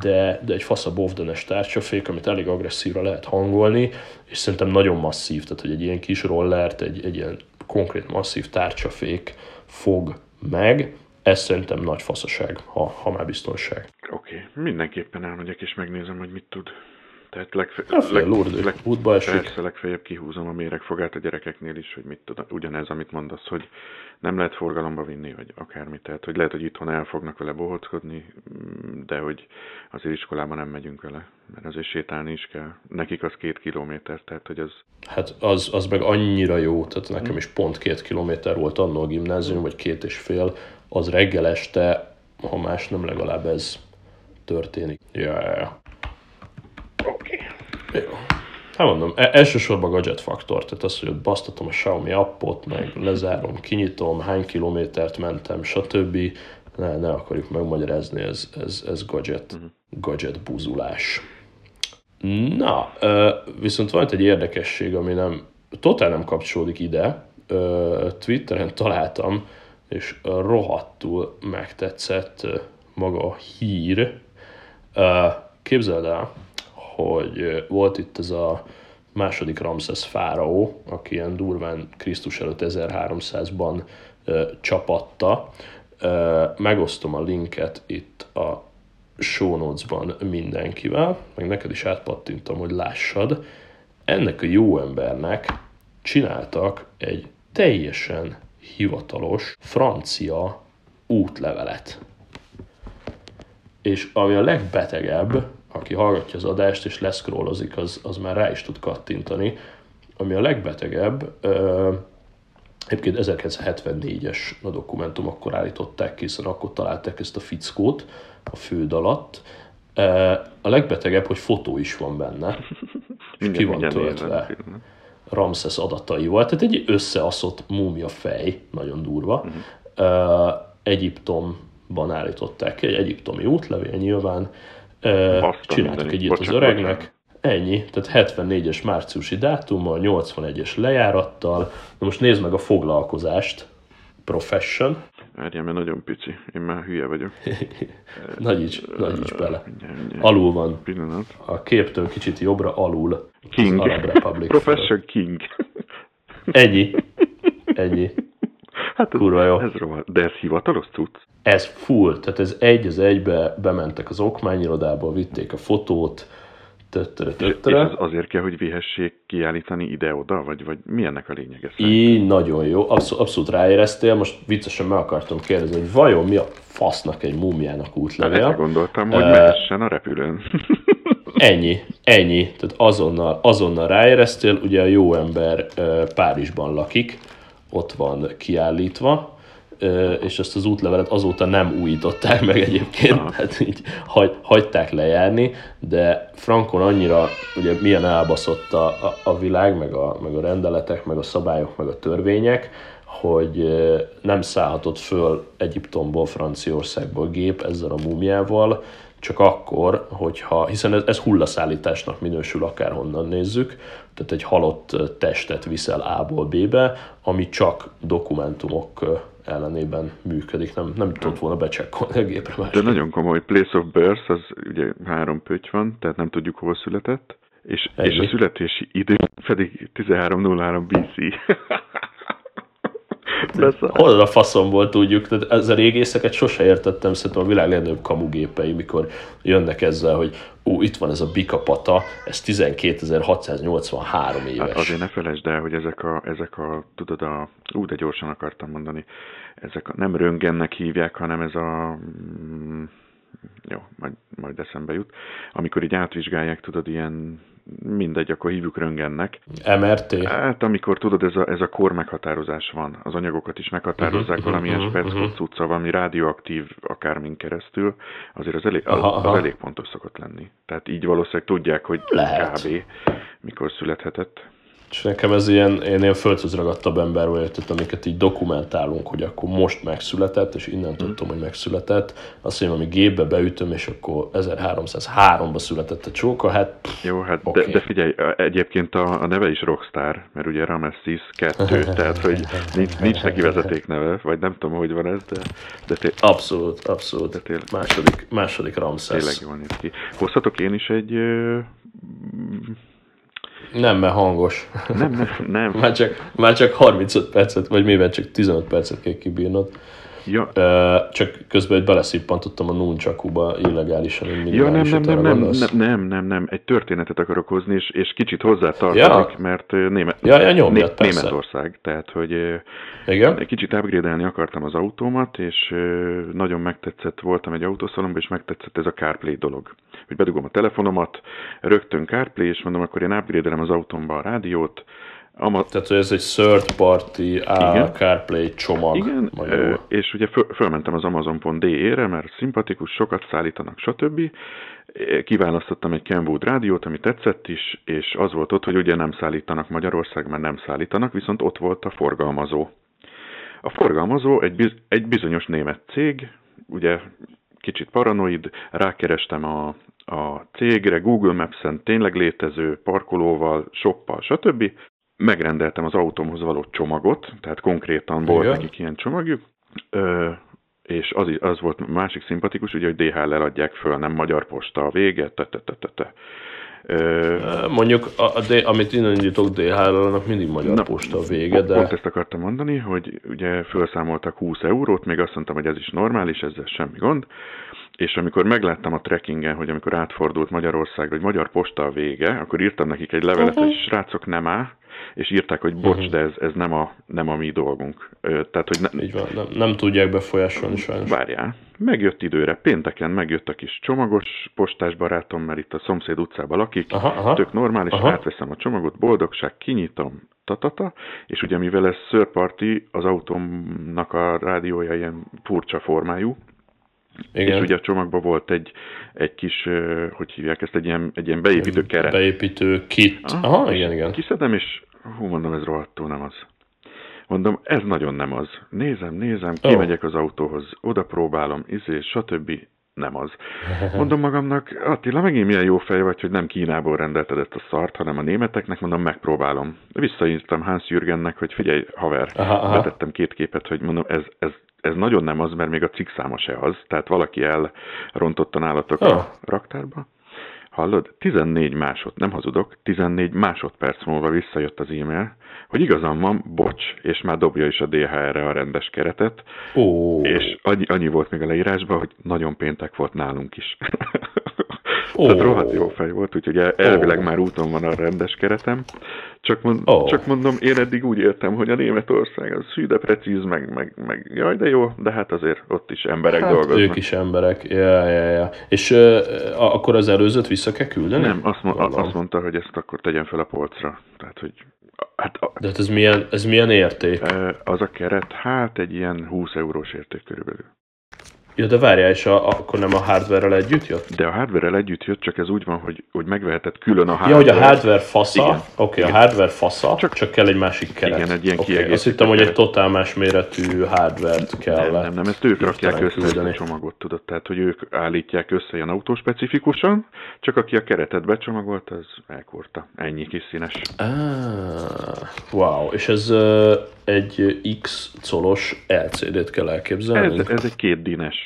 de, de egy fasz a bovdenes tárcsafék, amit elég agresszívra lehet hangolni, és szerintem nagyon masszív, tehát hogy egy ilyen kis rollert, egy, egy ilyen konkrét masszív tárcsafék fog meg, ez szerintem nagy faszaság, ha, ha már biztonság. Oké, okay. mindenképpen elmegyek és megnézem, hogy mit tud. Tehát legfe- leg, leg, leg, útba esik. Persze, legfeljebb kihúzom a méregfogát a gyerekeknél is, hogy mit tud. Ugyanez, amit mondasz, hogy nem lehet forgalomba vinni, vagy akármi. Tehát, hogy lehet, hogy itthon el fognak vele bohockodni, de hogy azért iskolában nem megyünk vele, mert azért sétálni is kell. Nekik az két kilométer, tehát, hogy az... Hát az, az meg annyira jó, tehát nekem is pont két kilométer volt annó a gimnázium, vagy két és fél, az reggel este, ha más nem legalább ez történik. Ja, ja, ja. Oké. Okay. Jó. Hát mondom, e- elsősorban gadget faktor, tehát az, hogy basztatom a Xiaomi appot, meg lezárom, kinyitom, hány kilométert mentem, stb. Ne, ne akarjuk megmagyarázni, ez, ez, ez gadget, uh-huh. gadget buzulás. Na, viszont van egy érdekesség, ami nem, totál nem kapcsolódik ide. Twitteren találtam, és rohadtul megtetszett maga a hír. Képzeld el, hogy volt itt ez a második Ramses fáraó, aki ilyen durván Krisztus előtt 1300-ban csapatta. Megosztom a linket itt a show notes-ban mindenkivel, meg neked is átpattintom, hogy lássad. Ennek a jó embernek csináltak egy teljesen hivatalos francia útlevelet. És ami a legbetegebb, aki hallgatja az adást és leszkrollozik, az, az már rá is tud kattintani. Ami a legbetegebb, egyébként 1974-es a dokumentum akkor állították ki, hiszen akkor találták ezt a fickót a főd alatt. A legbetegebb, hogy fotó is van benne, és ki van töltve Ramses adataival. Tehát egy összeaszott múmia fej, nagyon durva. Uh-huh. Egyiptomban állították egy egyiptomi útlevél nyilván, Csináltak egy az öregnek. Ennyi, tehát 74-es márciusi dátummal, 81-es lejárattal. Na most nézd meg a foglalkozást. Profession. Várjál, mert nagyon pici. Én már hülye vagyok. nagyíts, nagyíts bele. Alul van. Pillanat. A képtől kicsit jobbra alul. King. Arab Republic. Profession King. Ennyi. Ennyi. Hát Kurva jó. Ez rohadt. De ez hivatalos cucc? Ez full, tehát ez egy az egybe bementek az okmányirodába, vitték a fotót. És ez azért kell, hogy vihessék kiállítani ide-oda, vagy, vagy mi ennek a lényege? Így, nagyon jó, abszolút, abszolút ráéreztél, most viccesen meg akartam kérdezni, hogy vajon mi a fasznak egy múmiának útlevél? Hát gondoltam, hogy uh, mehessen a repülőn. ennyi, ennyi, tehát azonnal, azonnal ráéreztél, ugye a jó ember uh, Párizsban lakik, ott van kiállítva, és ezt az útlevelet azóta nem újították meg egyébként, Aha. tehát így hagy, hagyták lejárni, de Frankon annyira, ugye milyen elbaszott a, a, a világ, meg a, meg a rendeletek, meg a szabályok, meg a törvények, hogy nem szállhatott föl Egyiptomból, Franciaországból gép ezzel a múmiával, csak akkor, hogyha, hiszen ez, ez hullaszállításnak minősül akárhonnan nézzük, tehát egy halott testet viszel A-ból B-be, ami csak dokumentumok ellenében működik, nem, nem tudott volna becsekkolni a gépre más. De nagyon komoly. Place of birth, az ugye három pöty van, tehát nem tudjuk hol született, és, és a születési idő pedig 1303 BC. Hol a faszomból tudjuk, tehát ez a régészeket sose értettem, szerintem a világ legnagyobb kamugépei, mikor jönnek ezzel, hogy ú, itt van ez a bikapata, ez 12.683 éves. Hát azért ne felejtsd el, hogy ezek a, ezek a tudod, a, ú, de gyorsan akartam mondani, ezek a, nem röngennek hívják, hanem ez a, mm, jó, majd, majd eszembe jut, amikor így átvizsgálják, tudod, ilyen mindegy, akkor hívjuk röngennek. MRT? Hát amikor tudod, ez a, ez a kor meghatározás van. Az anyagokat is meghatározzák uh-huh, valamilyen uh-huh, uh-huh. cucca, valami radioaktív akármin keresztül, azért az elég, aha, az, az elég pontos szokott lenni. Tehát így valószínűleg tudják, hogy Lehet. kb. mikor születhetett. És nekem ez ilyen, én ilyen földhöz ragadtabb ember vagyok, amiket így dokumentálunk, hogy akkor most megszületett, és innen mm. tudtam, hogy megszületett. Azt mondom, ami gépbe beütöm, és akkor 1303-ba született a csóka, hát pff, Jó, hát okay. de, de, figyelj, egyébként a, a neve is Rockstar, mert ugye Ramesses 2, tehát hogy nincs, nincs neki vezeték neve, vagy nem tudom, hogy van ez, de, de té- Abszolút, abszolút. De tél- második, második Ramses. Tényleg jól néz ki. Hozhatok én is egy nem, mert hangos. Nem, nem, nem. már, csak, már csak 35 percet, vagy mivel csak 15 percet kell kibírnod. Ja. csak közben egy beleszippantottam a Nuncsakuba illegálisan. Ja, nem, nem, nem, nem, nem, nem, nem, nem, egy történetet akarok hozni, és, és kicsit hozzá tartozik, ja. mert Német, ja, ja, nyomjad, né, Németország, tehát, hogy Igen? egy kicsit upgrade akartam az autómat, és nagyon megtetszett, voltam egy autószalomban, és megtetszett ez a CarPlay dolog. Hogy bedugom a telefonomat, rögtön CarPlay, és mondom, akkor én upgrade az autómba a rádiót, Ama... Tehát, hogy ez egy third party A CarPlay csomag. Igen, magyarul. és ugye föl, fölmentem az Amazon.de-re, mert szimpatikus, sokat szállítanak, stb. Kiválasztottam egy Kenwood rádiót, ami tetszett is, és az volt ott, hogy ugye nem szállítanak Magyarországban, nem szállítanak, viszont ott volt a forgalmazó. A forgalmazó egy, biz, egy bizonyos német cég, ugye kicsit paranoid, rákerestem a, a cégre, Google Maps-en tényleg létező parkolóval, shoppal, stb megrendeltem az autómhoz való csomagot, tehát konkrétan volt Igen. nekik ilyen csomagjuk, ö, és az, az volt másik szimpatikus, ugye, hogy DHL-el adják föl, nem magyar posta a vége, te, te, te, te, te. Ö, Mondjuk, a, a D, amit innen indítok DHL-nak mindig magyar na, posta a vége, de... Pont ezt akartam mondani, hogy ugye felszámoltak 20 eurót, még azt mondtam, hogy ez is normális, ezzel semmi gond, és amikor megláttam a trekkingen, hogy amikor átfordult Magyarország, hogy magyar posta a vége, akkor írtam nekik egy levelet, uh-huh. hogy srácok nem áll, és írták, hogy bocs, uh-huh. de ez, ez nem, a, nem a mi dolgunk. Tehát, hogy ne, Így van, nem, nem tudják befolyásolni sajnos. Várjál, megjött időre, pénteken megjött a kis csomagos postás barátom, mert itt a szomszéd utcában lakik, aha, aha. tök normális, aha. átveszem a csomagot, boldogság, kinyitom, tatata, és ugye mivel ez szörparti, az autómnak a rádiója ilyen furcsa formájú, igen. És ugye a csomagban volt egy, egy kis, hogy hívják ezt, egy ilyen, egy ilyen beépítő keret. Beépítő kit. Aha, Aha igen, igen. Kiszedem, és hú, mondom, ez rohadtul nem az. Mondom, ez nagyon nem az. Nézem, nézem, kimegyek az autóhoz, oda próbálom, izé, stb. Nem az. Mondom magamnak, Attila, megint milyen jó fej vagy, hogy nem Kínából rendelted ezt a szart, hanem a németeknek, mondom, megpróbálom. Visszaírtam Hans Jürgennek, hogy figyelj, haver, aha, aha. betettem két képet, hogy mondom, ez, ez, ez nagyon nem az, mert még a cikkszáma se az, tehát valaki elrontotta nálatok oh. a raktárba. Hallod? 14 másod, nem hazudok, 14 másodperc múlva visszajött az e-mail, hogy igazam van, bocs, és már dobja is a DHR-re a rendes keretet. Oh. És annyi, annyi volt még a leírásban, hogy nagyon péntek volt nálunk is. Oh. Tehát rohadt jó fej volt, úgyhogy elvileg oh. már úton van a rendes keretem. Csak, mond, oh. csak mondom, én eddig úgy értem, hogy a Németország az hű, de precíz, meg, meg, meg jaj, de jó, de hát azért ott is emberek hát, dolgoznak. Ők is emberek, ja, ja, ja. És uh, akkor az előzőt vissza kell küldeni? Nem, azt, mo- azt mondta, hogy ezt akkor tegyen fel a polcra. Tehát, hogy Hát a, De hát ez milyen, ez milyen érték? Az a keret, hát egy ilyen 20 eurós érték körülbelül. Ja, de várjál, és a, akkor nem a hardware-rel együtt jött? De a hardware-rel együtt jött, csak ez úgy van, hogy, hogy megveheted külön a hardware. Ja, hogy a hardware fasza, oké, okay, a hardware fasza, csak, csak kell egy másik keret. Igen, egy ilyen okay, kiegészítő. Azt hittem, hogy egy totál más méretű hardware-t kell. Nem, nem, nem, ezt ők rakják össze a csomagot, tudod, tehát, hogy ők állítják össze ilyen autóspecifikusan, csak aki a keretet becsomagolt, az elkurta. Ennyi kis színes. Ah, wow, és ez uh, egy X colos LCD-t kell elképzelni? Ez, ez egy két dines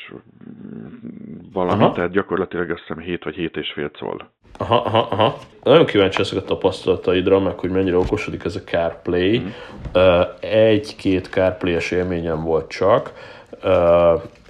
valami, aha. tehát gyakorlatilag azt hiszem 7 vagy 7 és fél coll. Aha, aha, aha. Nagyon kíváncsi leszek a tapasztalataidra, meg hogy mennyire okosodik ez a CarPlay. Mm. Egy-két CarPlay-es élményem volt csak,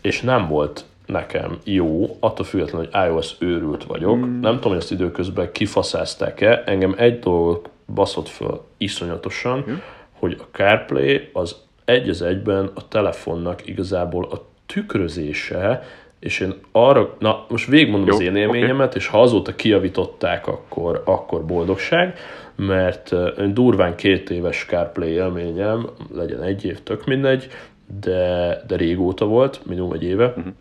és nem volt nekem jó, attól függetlenül, hogy iOS őrült vagyok. Mm. Nem tudom, hogy ezt időközben kifaszázták-e. Engem egy dolog baszott föl iszonyatosan, mm hogy a CarPlay az egy az egyben a telefonnak igazából a tükrözése és én arra, na most végigmondom Jó, az én élményemet, okay. és ha azóta kiavították, akkor, akkor boldogság, mert durván két éves CarPlay élményem, legyen egy év, tök mindegy, de, de régóta volt, minimum egy éve, uh-huh.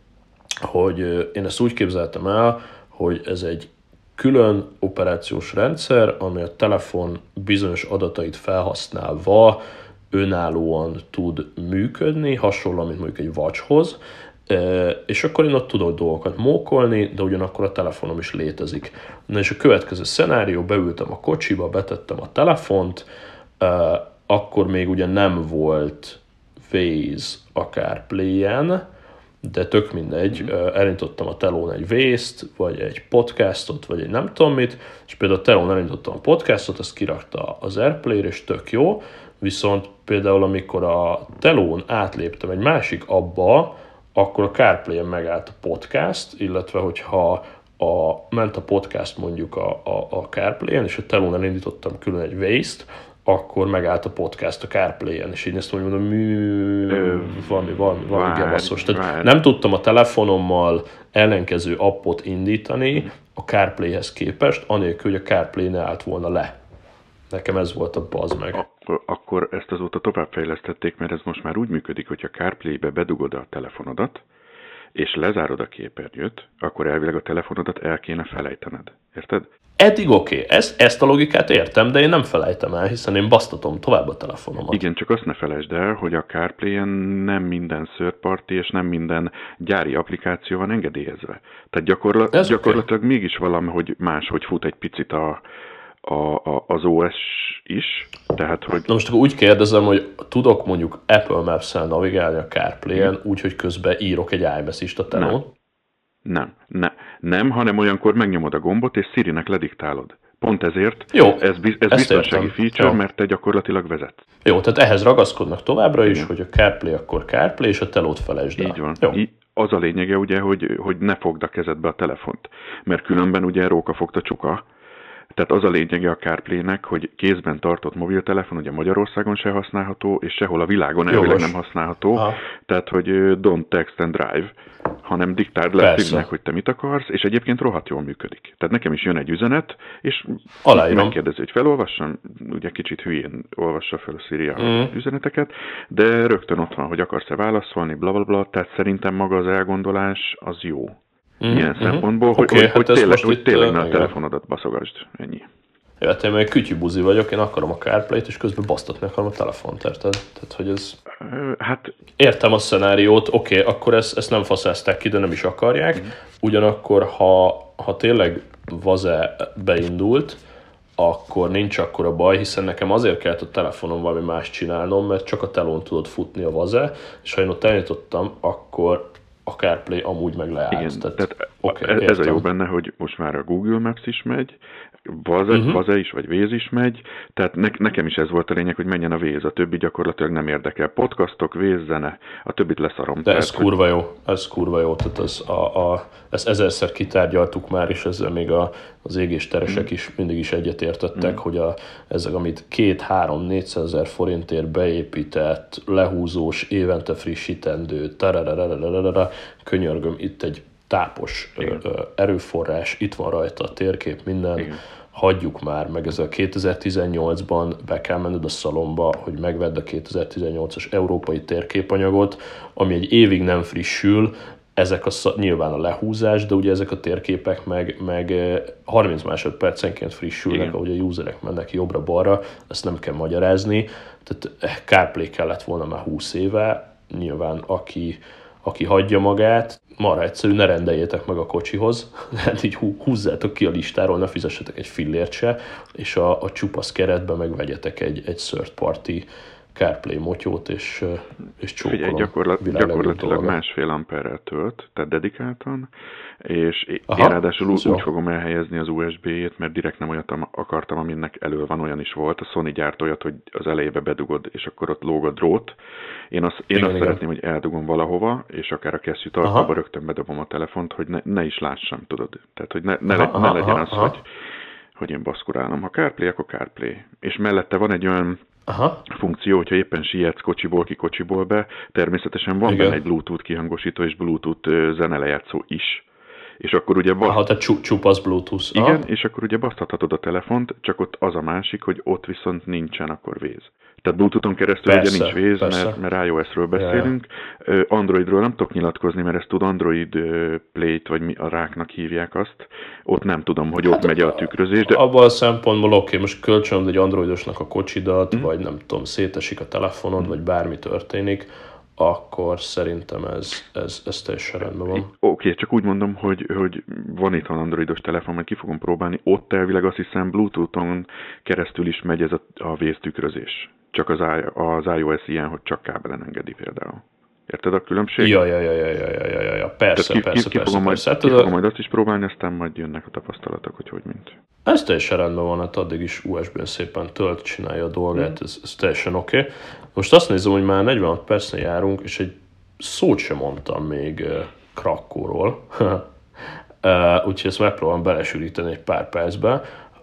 hogy én ezt úgy képzeltem el, hogy ez egy külön operációs rendszer, ami a telefon bizonyos adatait felhasználva önállóan tud működni, hasonló, mint mondjuk egy watchhoz, és akkor én ott tudok dolgokat mókolni, de ugyanakkor a telefonom is létezik. Na és a következő szenárió, beültem a kocsiba, betettem a telefont, akkor még ugye nem volt Waze akár Play-en, de tök mindegy, mm. elindítottam a telón egy vészt, vagy egy podcastot, vagy egy nem tudom mit, és például a telón elindítottam a podcastot, azt kirakta az Airplay-re, és tök jó, viszont például amikor a telón átléptem egy másik abba, akkor a CarPlay-en megállt a podcast, illetve hogyha a, ment a podcast mondjuk a, a, a CarPlay-en, és a telón elindítottam külön egy waste akkor megállt a podcast a CarPlay-en, és így ezt mondom, mű, valami, valami, valami gebasszos. Tehát nem tudtam a telefonommal ellenkező appot indítani a CarPlay-hez képest, anélkül, hogy a CarPlay ne állt volna le. Nekem ez volt a baz meg. Akkor, akkor ezt azóta továbbfejlesztették, mert ez most már úgy működik, hogy a CarPlay-be bedugod a telefonodat, és lezárod a képernyőt, akkor elvileg a telefonodat el kéne felejtened. Érted? Eddig oké, okay. ezt, ezt a logikát értem, de én nem felejtem el, hiszen én basztatom tovább a telefonomat. Igen, csak azt ne felejtsd el, hogy a CarPlay-en nem minden third party és nem minden gyári applikáció van engedélyezve. Tehát gyakorlat, gyakorlatilag okay. mégis valami, hogy máshogy fut egy picit a, a, a, az OS is, tehát hogy... Na most akkor úgy kérdezem, hogy tudok mondjuk Apple Maps-en navigálni a CarPlay-en, úgy, hogy közben írok egy iMessage-t a telón? Nem. Nem, nem, nem, hanem olyankor megnyomod a gombot, és Siri-nek lediktálod. Pont ezért Jó, ez, ez biztonsági értem. feature, Jó. mert te gyakorlatilag vezet. Jó, tehát ehhez ragaszkodnak továbbra is, Igen. hogy a CarPlay akkor CarPlay, és a telót felejtsd el. Így van. Jó. az a lényege ugye, hogy, hogy ne fogd a kezedbe a telefont, mert különben ugye róka fogta csuka, tehát az a lényege a CarPlay-nek, hogy kézben tartott mobiltelefon, ugye Magyarországon se használható, és sehol a világon elvileg nem használható. Aha. Tehát, hogy don't text and drive, hanem diktáld le szívnek, hogy te mit akarsz, és egyébként rohadt jól működik. Tehát nekem is jön egy üzenet, és Aláírom. megkérdezi, hogy felolvassam, ugye kicsit hülyén olvassa fel a Siri mm. üzeneteket, de rögtön ott van, hogy akarsz-e válaszolni, bla, bla, bla, tehát szerintem maga az elgondolás az jó. Mm-hmm. Ilyen mm-hmm. szempontból, hogy, okay, hogy, hát hogy tényleg, hogy tényleg ne a telefonodat baszogasd. Ennyi. Ja, hát én meg kütyűbuzi vagyok, én akarom a CarPlay-t, és közben basztatni akarom a telefont, érted? Tehát, hogy ez... Hát... Értem a szenáriót, oké, okay, akkor ezt, ezt nem faszázták ki, de nem is akarják. Mm. Ugyanakkor, ha, ha tényleg Vaze beindult, akkor nincs akkor a baj, hiszen nekem azért kellett a telefonon valami más csinálnom, mert csak a telón tudod futni a Vaze, és ha én ott elnyitottam, akkor a CarPlay amúgy meg leállt. Igen, tehát, tehát okay, ez értem. a jó benne, hogy most már a Google Maps is megy, Vaze, uh-huh. Vaze is, vagy Véz is megy, tehát ne, nekem is ez volt a lényeg, hogy menjen a Véz, a többi gyakorlatilag nem érdekel. Podcastok, Véz, zene, a többit leszarom. De tehát, ez hogy... kurva jó, ez kurva jó, tehát az, a, a, ezt ezerszer kitárgyaltuk már, és ezzel még a, az égésteresek uh-huh. is mindig is egyetértettek, uh-huh. hogy a, ezek, amit két, három, négyszázezer forintért beépített, lehúzós, évente frissítendő, könyörgöm, itt egy tápos Igen. erőforrás, itt van rajta a térkép, minden, Igen. hagyjuk már, meg ez a 2018-ban be kell menned a szalomba, hogy megvedd a 2018-as európai térképanyagot, ami egy évig nem frissül, ezek a, nyilván a lehúzás, de ugye ezek a térképek meg, meg 30 másodpercenként frissülnek, Igen. ahogy a userek mennek jobbra-balra, ezt nem kell magyarázni, tehát CarPlay kellett volna már 20 éve, nyilván aki aki hagyja magát, marha egyszerű, ne rendeljétek meg a kocsihoz, hát így húzzátok ki a listáról, ne fizessetek egy fillért se, és a, a csupasz keretbe meg vegyetek egy, egy third party CarPlay motyót, és, és csókolom. Figyelj, gyakorlat, gyakorlatilag másfél amperrel tölt, tehát dedikáltan, és Aha, én ráadásul úgy, úgy fogom elhelyezni az USB-jét, mert direkt nem olyat akartam, aminek elő van, olyan is volt. A Sony gyárt olyat, hogy az elejébe bedugod, és akkor ott lóg a drót. Én azt, én igen, azt igen. szeretném, hogy eldugom valahova, és akár a kesztyű tartóba rögtön bedobom a telefont, hogy ne, ne is lássam, tudod. Tehát, hogy ne, ne, aha, ne legyen az, aha. hogy hogy én baszkurálom. Ha CarPlay, akkor CarPlay. És mellette van egy olyan Aha. funkció, hogyha éppen sietsz kocsiból ki kocsiból be, természetesen van Igen. benne egy Bluetooth kihangosító és Bluetooth zenelejátszó is és akkor ugye... Baszt... Ha te csupasz Bluetooth. Igen, Aha. és akkor ugye basztathatod a telefont, csak ott az a másik, hogy ott viszont nincsen akkor véz. Tehát Bluetooth-on keresztül persze, ugye nincs véz, mert, mert iOS-ről beszélünk. Ja. Androidról nem tudok nyilatkozni, mert ezt tud Android Plate, vagy mi a ráknak hívják azt. Ott nem tudom, hogy ott hát megy a tükrözés. De... Abban a szempontból oké, okay, most kölcsönöd egy androidosnak a kocsidat, mm. vagy nem tudom, szétesik a telefonod, mm. vagy bármi történik, akkor szerintem ez, ez, ez teljesen rendben van. Oké, okay, csak úgy mondom, hogy, hogy van itt van androidos telefon, majd ki fogom próbálni, ott elvileg azt hiszem Bluetooth-on keresztül is megy ez a, a vésztükrözés. Csak az, az iOS ilyen, hogy csak kábelen engedi például. Érted a különbség? Ja, ja, ja, ja, ja, ja, ja, ja. persze, ki, persze, ki, ki, persze, fogom persze. Majd, hát ki fogom majd azt is próbálni, aztán majd jönnek a tapasztalatok, hogy hogy mint. Ez teljesen rendben van, hát addig is USB-n szépen tölt, csinálja a dolgát, mm. ez, ez teljesen oké. Okay. Most azt nézem, hogy már 46 percnél járunk, és egy szót sem mondtam még Krakóról. uh, úgyhogy ezt megpróbálom belesűríteni egy pár percbe.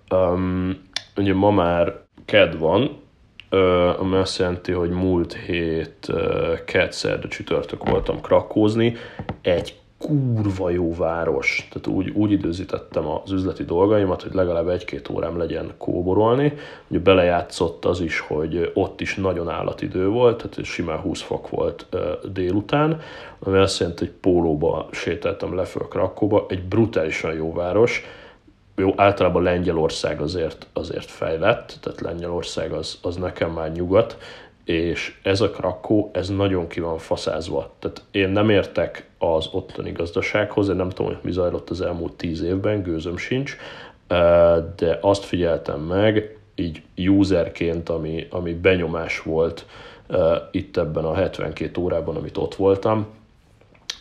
Um, ugye ma már KED van, ami azt jelenti, hogy múlt hét kedszerre csütörtök voltam krakózni. Egy kurva jó város, tehát úgy, úgy időzítettem az üzleti dolgaimat, hogy legalább egy-két órám legyen kóborolni. Ugye belejátszott az is, hogy ott is nagyon állatidő volt, tehát simán 20 fok volt délután, ami azt jelenti, hogy pólóba sétáltam le föl Krakóba, egy brutálisan jó város, jó, általában Lengyelország azért, azért fejlett, tehát Lengyelország az, az nekem már nyugat, és ez a Krakó, ez nagyon ki van faszázva. Tehát én nem értek az ottani gazdasághoz, én nem tudom, hogy mi zajlott az elmúlt tíz évben, gőzöm sincs, de azt figyeltem meg, így userként, ami, ami benyomás volt itt ebben a 72 órában, amit ott voltam,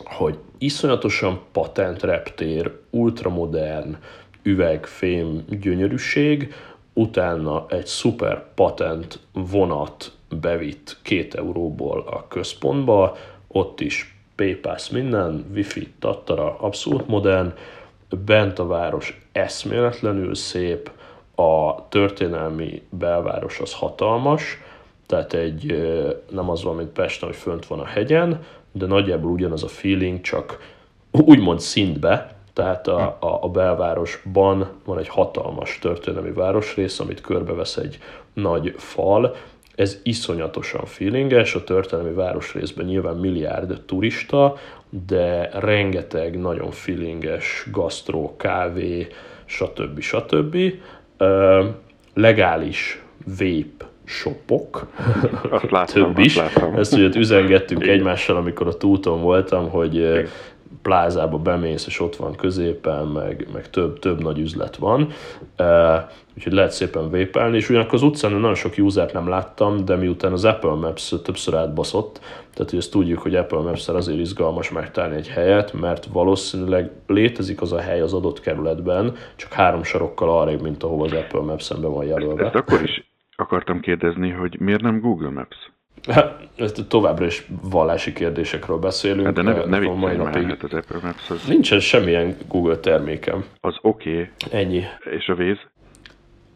hogy iszonyatosan patent reptér, ultramodern, üvegfém gyönyörűség, utána egy szuper patent vonat bevitt két euróból a központba, ott is PayPass minden, wifi, tattara, abszolút modern, bent a város eszméletlenül szép, a történelmi belváros az hatalmas, tehát egy, nem az van, mint Pesten, hogy fönt van a hegyen, de nagyjából ugyanaz a feeling, csak úgymond szintbe, tehát a, a, a belvárosban van egy hatalmas történelmi városrész, amit körbevesz egy nagy fal. Ez iszonyatosan feelinges, a történelmi városrészben nyilván milliárd turista, de rengeteg nagyon feelinges gasztró, kávé, stb. stb. legális vape shopok, azt láttam, több is. Azt láttam. Ezt ugye üzengettünk egymással, amikor a túton voltam, hogy plázába bemész, és ott van középen, meg, meg több, több nagy üzlet van, uh, úgyhogy lehet szépen vépelni, és ugyanakkor az utcán nagyon sok usert nem láttam, de miután az Apple Maps többször átbaszott, tehát hogy ezt tudjuk, hogy Apple maps azért izgalmas megtalálni egy helyet, mert valószínűleg létezik az a hely az adott kerületben, csak három sarokkal arrébb, mint ahol az Apple Maps-en be van jelölve. Ezt akkor is akartam kérdezni, hogy miért nem Google Maps? Hát, ezt továbbra is vallási kérdésekről beszélünk. Hát de ne, ne mai napig. Hát az Apple Maps az... Nincsen semmilyen Google termékem. Az oké. Okay. Ennyi. És a víz?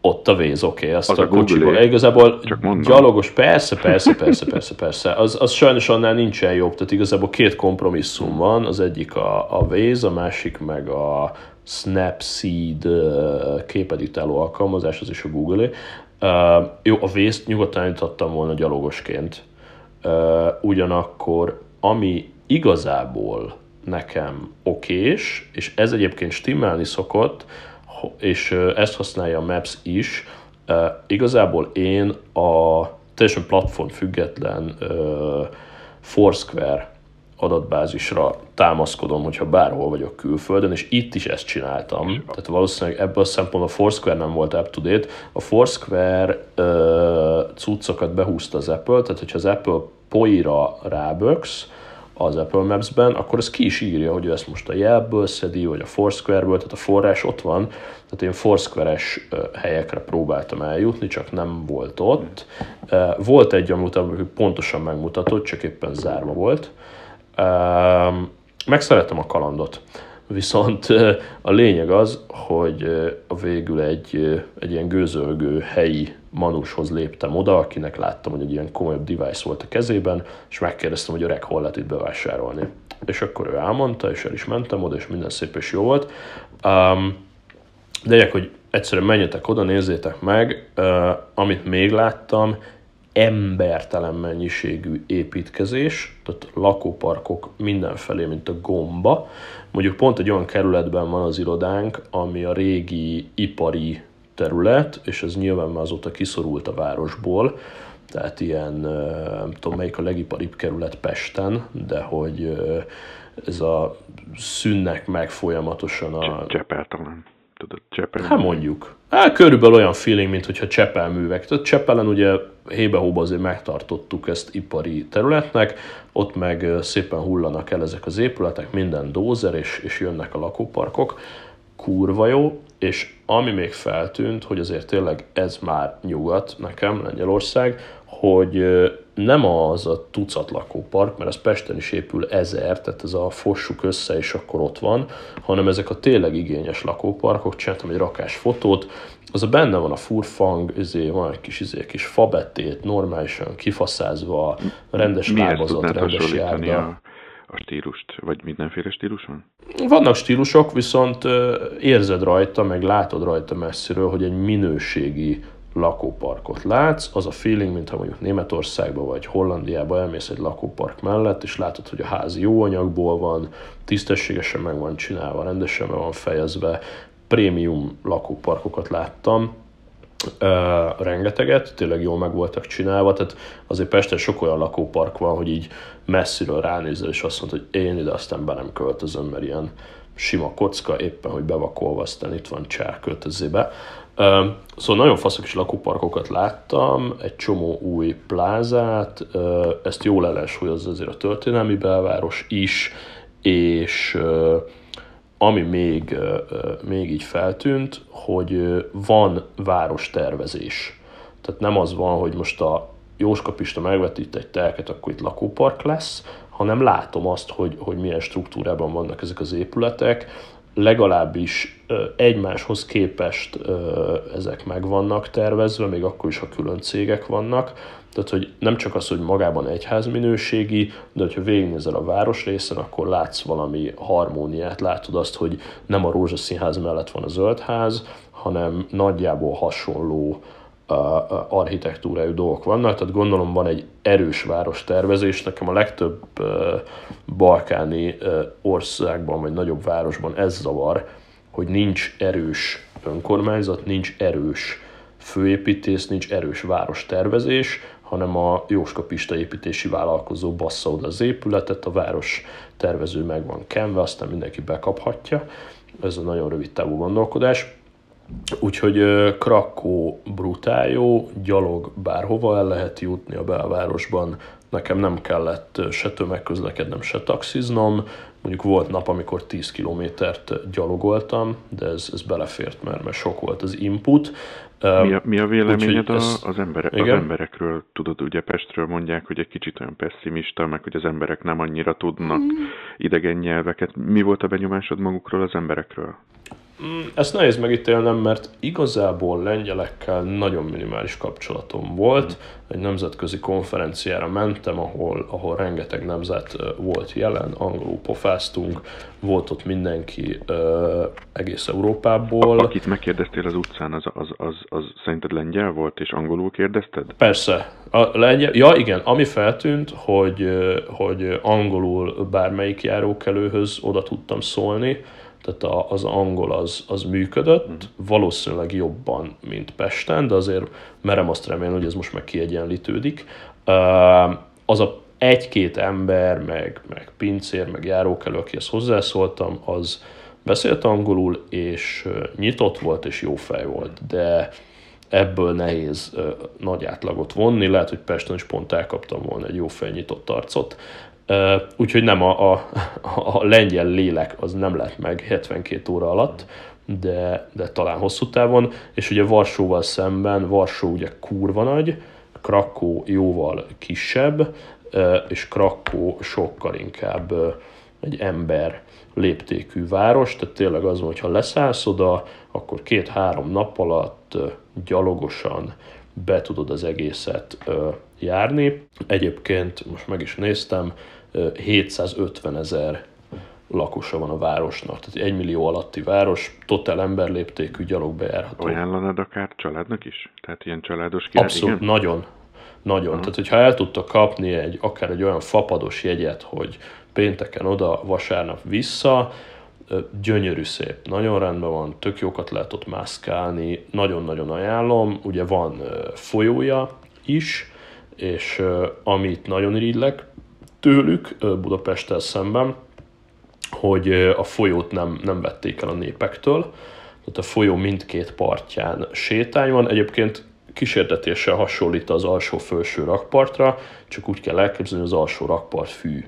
Ott a víz, oké, okay, azt az a, a kocsiból. Igazából Csak gyalogos, persze, persze, persze, persze, persze. Az, az sajnos annál nincsen jobb, tehát igazából két kompromisszum van, az egyik a, a víz, a másik meg a Snapseed képeditáló alkalmazás, az is a Google-é. Uh, jó, a vészt nyugodtan jutottam volna gyalogosként. Uh, ugyanakkor, ami igazából nekem okés, és ez egyébként stimmelni szokott, és ezt használja a Maps is, uh, igazából én a teljesen platform független uh, Foursquare adatbázisra támaszkodom, hogyha bárhol vagyok külföldön, és itt is ezt csináltam. Tehát valószínűleg ebből a szempontból a Foursquare nem volt up to date. A Foursquare uh, cuccokat behúzta az Apple, tehát hogyha az Apple poira ráböksz, az Apple Maps-ben, akkor ez ki is írja, hogy ő ezt most a jelből szedi, vagy a Foursquare-ből, tehát a forrás ott van, tehát én Foursquare-es helyekre próbáltam eljutni, csak nem volt ott. Volt egy, amit pontosan megmutatott, csak éppen zárva volt, meg szeretem a kalandot. Viszont a lényeg az, hogy a végül egy, egy ilyen gőzölgő helyi manushoz léptem oda, akinek láttam, hogy egy ilyen komolyabb device volt a kezében, és megkérdeztem, hogy öreg hol lehet itt bevásárolni. És akkor ő elmondta, és el is mentem oda, és minden szép és jó volt. Um, de hogy egyszerűen menjetek oda, nézzétek meg, uh, amit még láttam, embertelen mennyiségű építkezés, tehát lakóparkok mindenfelé, mint a gomba. Mondjuk pont egy olyan kerületben van az irodánk, ami a régi ipari terület, és ez nyilván már azóta kiszorult a városból, tehát ilyen, nem tudom melyik a legiparibb kerület Pesten, de hogy ez a szünnek meg folyamatosan a... Csepel talán tudod, Csepel. Hát mondjuk. Hát körülbelül olyan feeling, mint hogyha Csepel művek. Tehát Csepelen ugye hébe-hóba azért megtartottuk ezt ipari területnek, ott meg szépen hullanak el ezek az épületek, minden dózer, és, és jönnek a lakóparkok. Kurva jó, és ami még feltűnt, hogy azért tényleg ez már nyugat nekem, Lengyelország, hogy nem az a tucat lakópark, mert az Pesten is épül ezer, tehát ez a fossuk össze, és akkor ott van, hanem ezek a tényleg igényes lakóparkok, csináltam egy rakás fotót, az a benne van a furfang, izé, van egy kis, izé, kis fabetét, normálisan kifaszázva, rendes lábazat, rendes járda. A, a stílust, vagy mindenféle stílus van? Vannak stílusok, viszont érzed rajta, meg látod rajta messziről, hogy egy minőségi lakóparkot látsz, az a feeling, mintha mondjuk Németországban vagy Hollandiában elmész egy lakópark mellett, és látod, hogy a ház jó anyagból van, tisztességesen meg van csinálva, rendesen meg van fejezve, prémium lakóparkokat láttam, Uh, rengeteget, tényleg jól meg voltak csinálva, tehát azért Pesten sok olyan lakópark van, hogy így messziről ránézel, és azt mondod, hogy én ide aztán be nem költözöm, mert ilyen sima kocka, éppen, hogy bevakolva, aztán itt van csár költözébe. Szóval nagyon faszok is lakóparkokat láttam, egy csomó új plázát, ezt jól ellensúlyozza azért a történelmi belváros is, és ami még, még így feltűnt, hogy van várostervezés. Tehát nem az van, hogy most a Jóska Pista megvetít itt egy telket, akkor itt lakópark lesz, hanem látom azt, hogy, hogy milyen struktúrában vannak ezek az épületek, legalábbis egymáshoz képest ezek meg vannak tervezve, még akkor is, ha külön cégek vannak. Tehát, hogy nem csak az, hogy magában egyház minőségi, de hogyha végignézel a városrészen, akkor látsz valami harmóniát, látod azt, hogy nem a rózsaszínház mellett van a zöldház, hanem nagyjából hasonló architektúrájú dolgok vannak, tehát gondolom van egy erős város tervezés. Nekem a legtöbb balkáni országban, vagy nagyobb városban ez zavar, hogy nincs erős önkormányzat, nincs erős főépítész, nincs erős várostervezés, hanem a Jóska Pista építési vállalkozó bassza oda az épületet, a város tervező meg van kenve, aztán mindenki bekaphatja. Ez a nagyon rövid távú gondolkodás. Úgyhogy Krakó brutál jó, gyalog bárhova el lehet jutni a belvárosban. Nekem nem kellett se tömegközlekednem, se taxiznom. Mondjuk volt nap, amikor 10 kilométert gyalogoltam, de ez, ez belefért, mert, mert sok volt az input. Mi a, mi a véleményed ez, az, embere, az emberekről? Tudod, ugye Pestről mondják, hogy egy kicsit olyan pessimista, meg hogy az emberek nem annyira tudnak mm. idegen nyelveket. Mi volt a benyomásod magukról az emberekről? Mm, ezt nehéz megítélnem, mert igazából lengyelekkel nagyon minimális kapcsolatom volt. Egy nemzetközi konferenciára mentem, ahol, ahol rengeteg nemzet volt jelen, angolul pofáztunk, volt ott mindenki ö, egész Európából. Akit megkérdeztél az utcán, az, az, az, az szerinted lengyel volt, és angolul kérdezted? Persze. A lengyel, ja igen, ami feltűnt, hogy, hogy angolul bármelyik járókelőhöz oda tudtam szólni, tehát az angol az, az működött, mm. valószínűleg jobban, mint Pesten, de azért merem azt remélni, hogy ez most meg kiegyenlítődik. Az a egy-két ember, meg, meg pincér, meg járókelő, akihez hozzászóltam, az beszélt angolul, és nyitott volt, és jó fej volt, de ebből nehéz nagy átlagot vonni, lehet, hogy Pesten is pont elkaptam volna egy jó fej nyitott Úgyhogy nem a, a, a lengyel lélek az nem lett meg 72 óra alatt, de, de talán hosszú távon, és ugye Varsóval szemben, Varsó ugye kurva nagy, Krakó jóval kisebb, és Krakó sokkal inkább egy ember léptékű város, tehát tényleg az, hogy ha leszállsz oda, akkor két-három nap alatt gyalogosan be tudod az egészet járni. Egyébként most meg is néztem, 750 ezer lakosa van a városnak, tehát egy millió alatti város, totál emberléptékű, gyalog bejárható. Ajánlanod akár családnak is? Tehát ilyen családos király, Abszolút, igen? nagyon. Nagyon. Uh-huh. Tehát, hogyha el tudtok kapni egy, akár egy olyan fapados jegyet, hogy pénteken oda, vasárnap vissza, gyönyörű szép, nagyon rendben van, tök jókat lehet ott mászkálni, nagyon-nagyon ajánlom, ugye van folyója is, és amit nagyon irigylek tőlük Budapesttel szemben, hogy a folyót nem, nem vették el a népektől, tehát a folyó mindkét partján sétány van. Egyébként kísértetéssel hasonlít az alsó-felső rakpartra, csak úgy kell elképzelni, az alsó rakpart fű.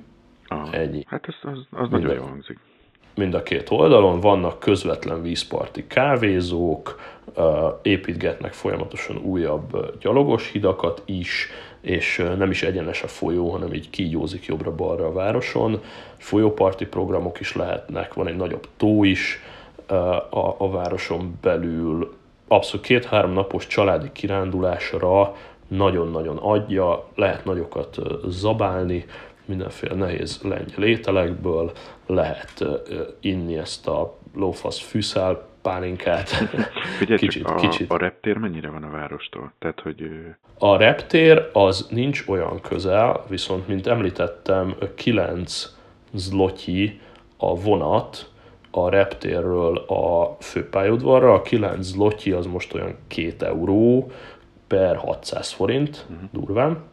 Ah, Ennyi. Hát ez, az, az nagyon jól hangzik. Mind a két oldalon vannak közvetlen vízparti kávézók, építgetnek folyamatosan újabb gyalogos hidakat is, és nem is egyenes a folyó, hanem így kígyózik jobbra-balra a városon. Folyóparti programok is lehetnek, van egy nagyobb tó is a, a városon belül. Abszolút két-három napos családi kirándulásra nagyon-nagyon adja, lehet nagyokat zabálni, mindenféle nehéz lengyel ételekből, lehet inni ezt a lófasz fűszál pálinkát. Figyelj, kicsit, a, kicsit. a reptér mennyire van a várostól? Tehát, hogy... A reptér az nincs olyan közel, viszont mint említettem, 9 zlotyi a vonat a reptérről a főpályaudvarra, a 9 zlotyi az most olyan 2 euró per 600 forint, uh-huh. durván.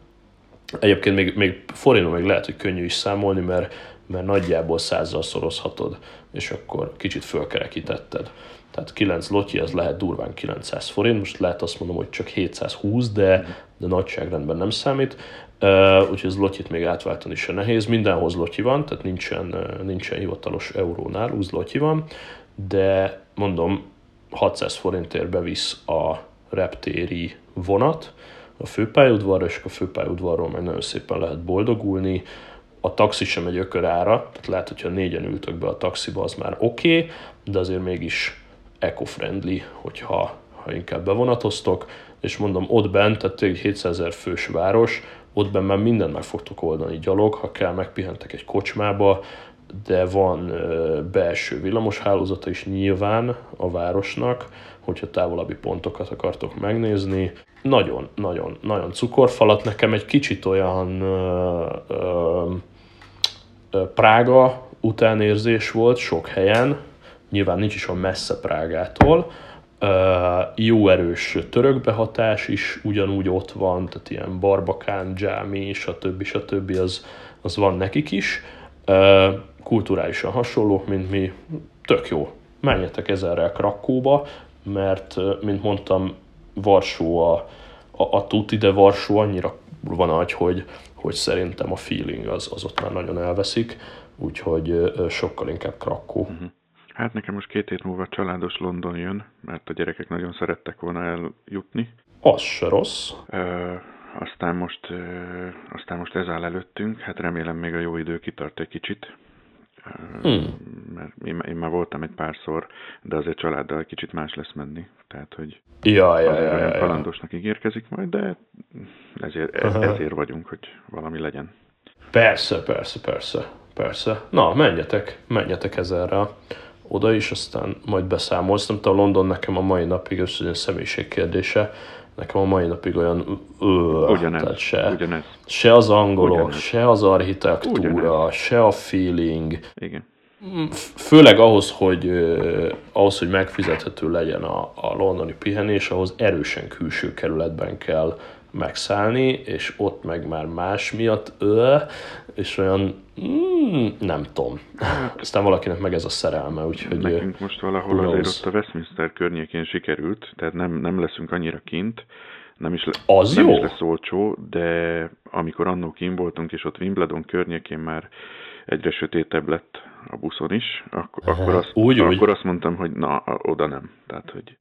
Egyébként még, még forinton még lehet, hogy könnyű is számolni, mert, mert nagyjából százzal szorozhatod, és akkor kicsit fölkerekítetted. Tehát 9 lotyi, az lehet durván 900 forint, most lehet azt mondom, hogy csak 720, de, de nagyságrendben nem számít. Uh, úgyhogy az lotyit még átváltani se nehéz. Mindenhoz lotyi van, tehát nincsen, nincsen hivatalos eurónál, úgy lotyi van, de mondom, 600 forintért bevisz a reptéri vonat a főpályaudvarra, és a főpályaudvarról meg nagyon szépen lehet boldogulni. A taxi sem egy ökör ára, tehát lehet, hogyha négyen ültök be a taxiba, az már oké, okay, de azért mégis eco-friendly, hogyha ha inkább bevonatoztok, és mondom, ott bent, tehát egy 700 ezer fős város, ott bent már mindent meg fogtok oldani gyalog, ha kell, megpihentek egy kocsmába, de van belső villamos hálózata is nyilván a városnak, hogyha távolabbi pontokat akartok megnézni. Nagyon, nagyon, nagyon cukorfalat. Nekem egy kicsit olyan ö, ö, Prága utánérzés volt sok helyen, nyilván nincs is olyan messze Prágától, jó erős török behatás is ugyanúgy ott van, tehát ilyen Barbakán, Dzsámi, stb. stb. Az, az van nekik is. Kulturálisan hasonló, mint mi. Tök jó. Menjetek ezerrel Krakóba, mert, mint mondtam, Varsó a, a, a tuti, de Varsó annyira van nagy, hogy, hogy szerintem a feeling az, az ott már nagyon elveszik, úgyhogy sokkal inkább Krakó. Uh-huh. Hát nekem most két hét múlva családos London jön, mert a gyerekek nagyon szerettek volna eljutni. Az se rossz. Ö, aztán most, ö, aztán most ez áll előttünk, hát remélem még a jó idő kitart egy kicsit. Hmm. Mert én, én már voltam egy párszor, de azért családdal egy kicsit más lesz menni. Tehát, hogy ja, ja, azért ja, olyan ja, kalandosnak ígérkezik majd, de ezért, ezért vagyunk, hogy valami legyen. Persze, persze, persze, persze. Na, menjetek, menjetek ezerre oda is, aztán majd beszámolsz. Nem tudom, London nekem a mai napig, egy személyiség kérdése, nekem a mai napig olyan ugyanez, tehát se, ugyanez. se az angolok, ugyanez. se az architektúra, ugyanez. se a feeling. Igen. Főleg ahhoz, hogy, ahhoz, hogy megfizethető legyen a, a londoni pihenés, ahhoz erősen külső kerületben kell megszállni, és ott meg már más miatt, ö, és olyan, mm, nem tudom. Aztán valakinek meg ez a szerelme, úgyhogy... Nekünk most valahol azért ott a Westminster környékén sikerült, tehát nem, nem leszünk annyira kint, nem is, le, az nem jó. is lesz olcsó, de amikor annó kim voltunk, és ott Wimbledon környékén már egyre sötétebb lett a buszon is, akkor, akkor, azt, úgy, akkor úgy. azt mondtam, hogy na, oda nem. Tehát, hogy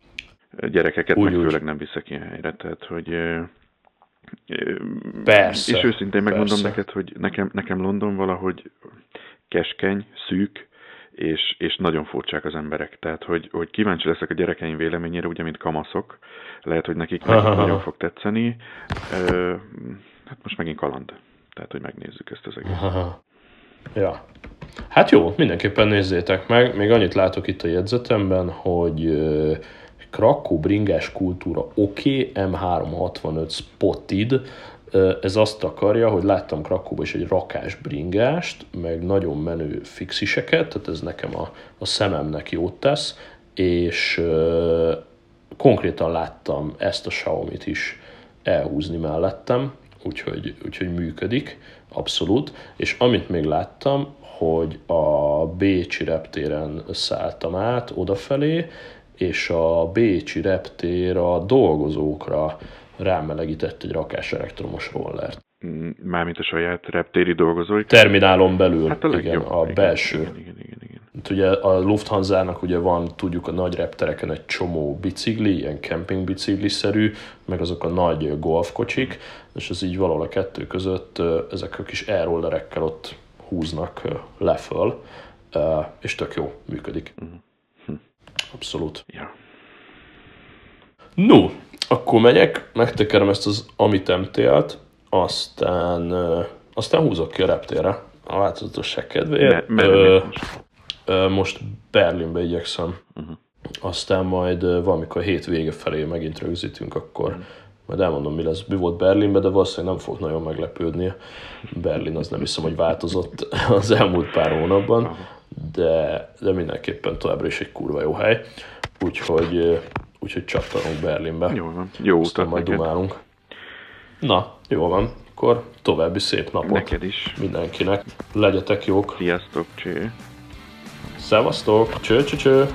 gyerekeket úgy, meg főleg nem viszek ilyen helyre. Tehát, hogy Persze. És őszintén megmondom persze. neked, hogy nekem, nekem London valahogy keskeny, szűk, és, és nagyon furcsák az emberek. Tehát, hogy, hogy kíváncsi leszek a gyerekeim véleményére, ugye, mint kamaszok. Lehet, hogy nekik, nekik nagyon fog tetszeni. Ö, hát most megint kaland. Tehát, hogy megnézzük ezt az egészet. Ja. Hát jó, mindenképpen nézzétek meg. Még annyit látok itt a jegyzetemben, hogy Krakó bringás kultúra oké, okay, M365 spotted, ez azt akarja, hogy láttam Krakóban is egy rakás bringást, meg nagyon menő fixiseket, tehát ez nekem a, a szememnek jót tesz, és uh, konkrétan láttam ezt a Xiaomi-t is elhúzni mellettem, úgyhogy, úgyhogy működik, abszolút. És amit még láttam, hogy a Bécsi reptéren szálltam át odafelé, és a Bécsi reptér a dolgozókra rámelegített egy rakás elektromos rollert. Mm, mármint a saját reptéri dolgozói? Terminálon belül, hát a legjobb, igen, a igen, belső. Igen, igen, igen, igen. ugye a Lufthansa-nak ugye van, tudjuk, a nagy reptereken egy csomó bicikli, ilyen bicikli-szerű, meg azok a nagy golfkocsik, és ez így valahol a kettő között ezek a kis airrollerekkel ott húznak leföl, és tök jó, működik. Uh-huh. Abszolút. Ja. No, akkor megyek, megtekerem ezt az Amit MTL-t, aztán, aztán húzok ki a reptérre a változatosság kedvéért. Me, ö, ö, most Berlinbe igyekszem. Uh-huh. Aztán majd valamikor hét vége felé megint rögzítünk, akkor uh-huh. majd elmondom, mi lesz. Mi volt Berlinbe, de valószínűleg nem fog nagyon meglepődni. Berlin az nem hiszem, hogy változott az elmúlt pár hónapban, uh-huh. De, de mindenképpen továbbra is egy kurva jó hely. Úgyhogy úgyhogy csattanunk Berlinbe. Jó van. Jó utat majd dumálunk. Na, jó van. Akkor további szép napot. Neked is. Mindenkinek. Legyetek jók. Sziasztok, cső. Szevasztok, cső, cső, cső.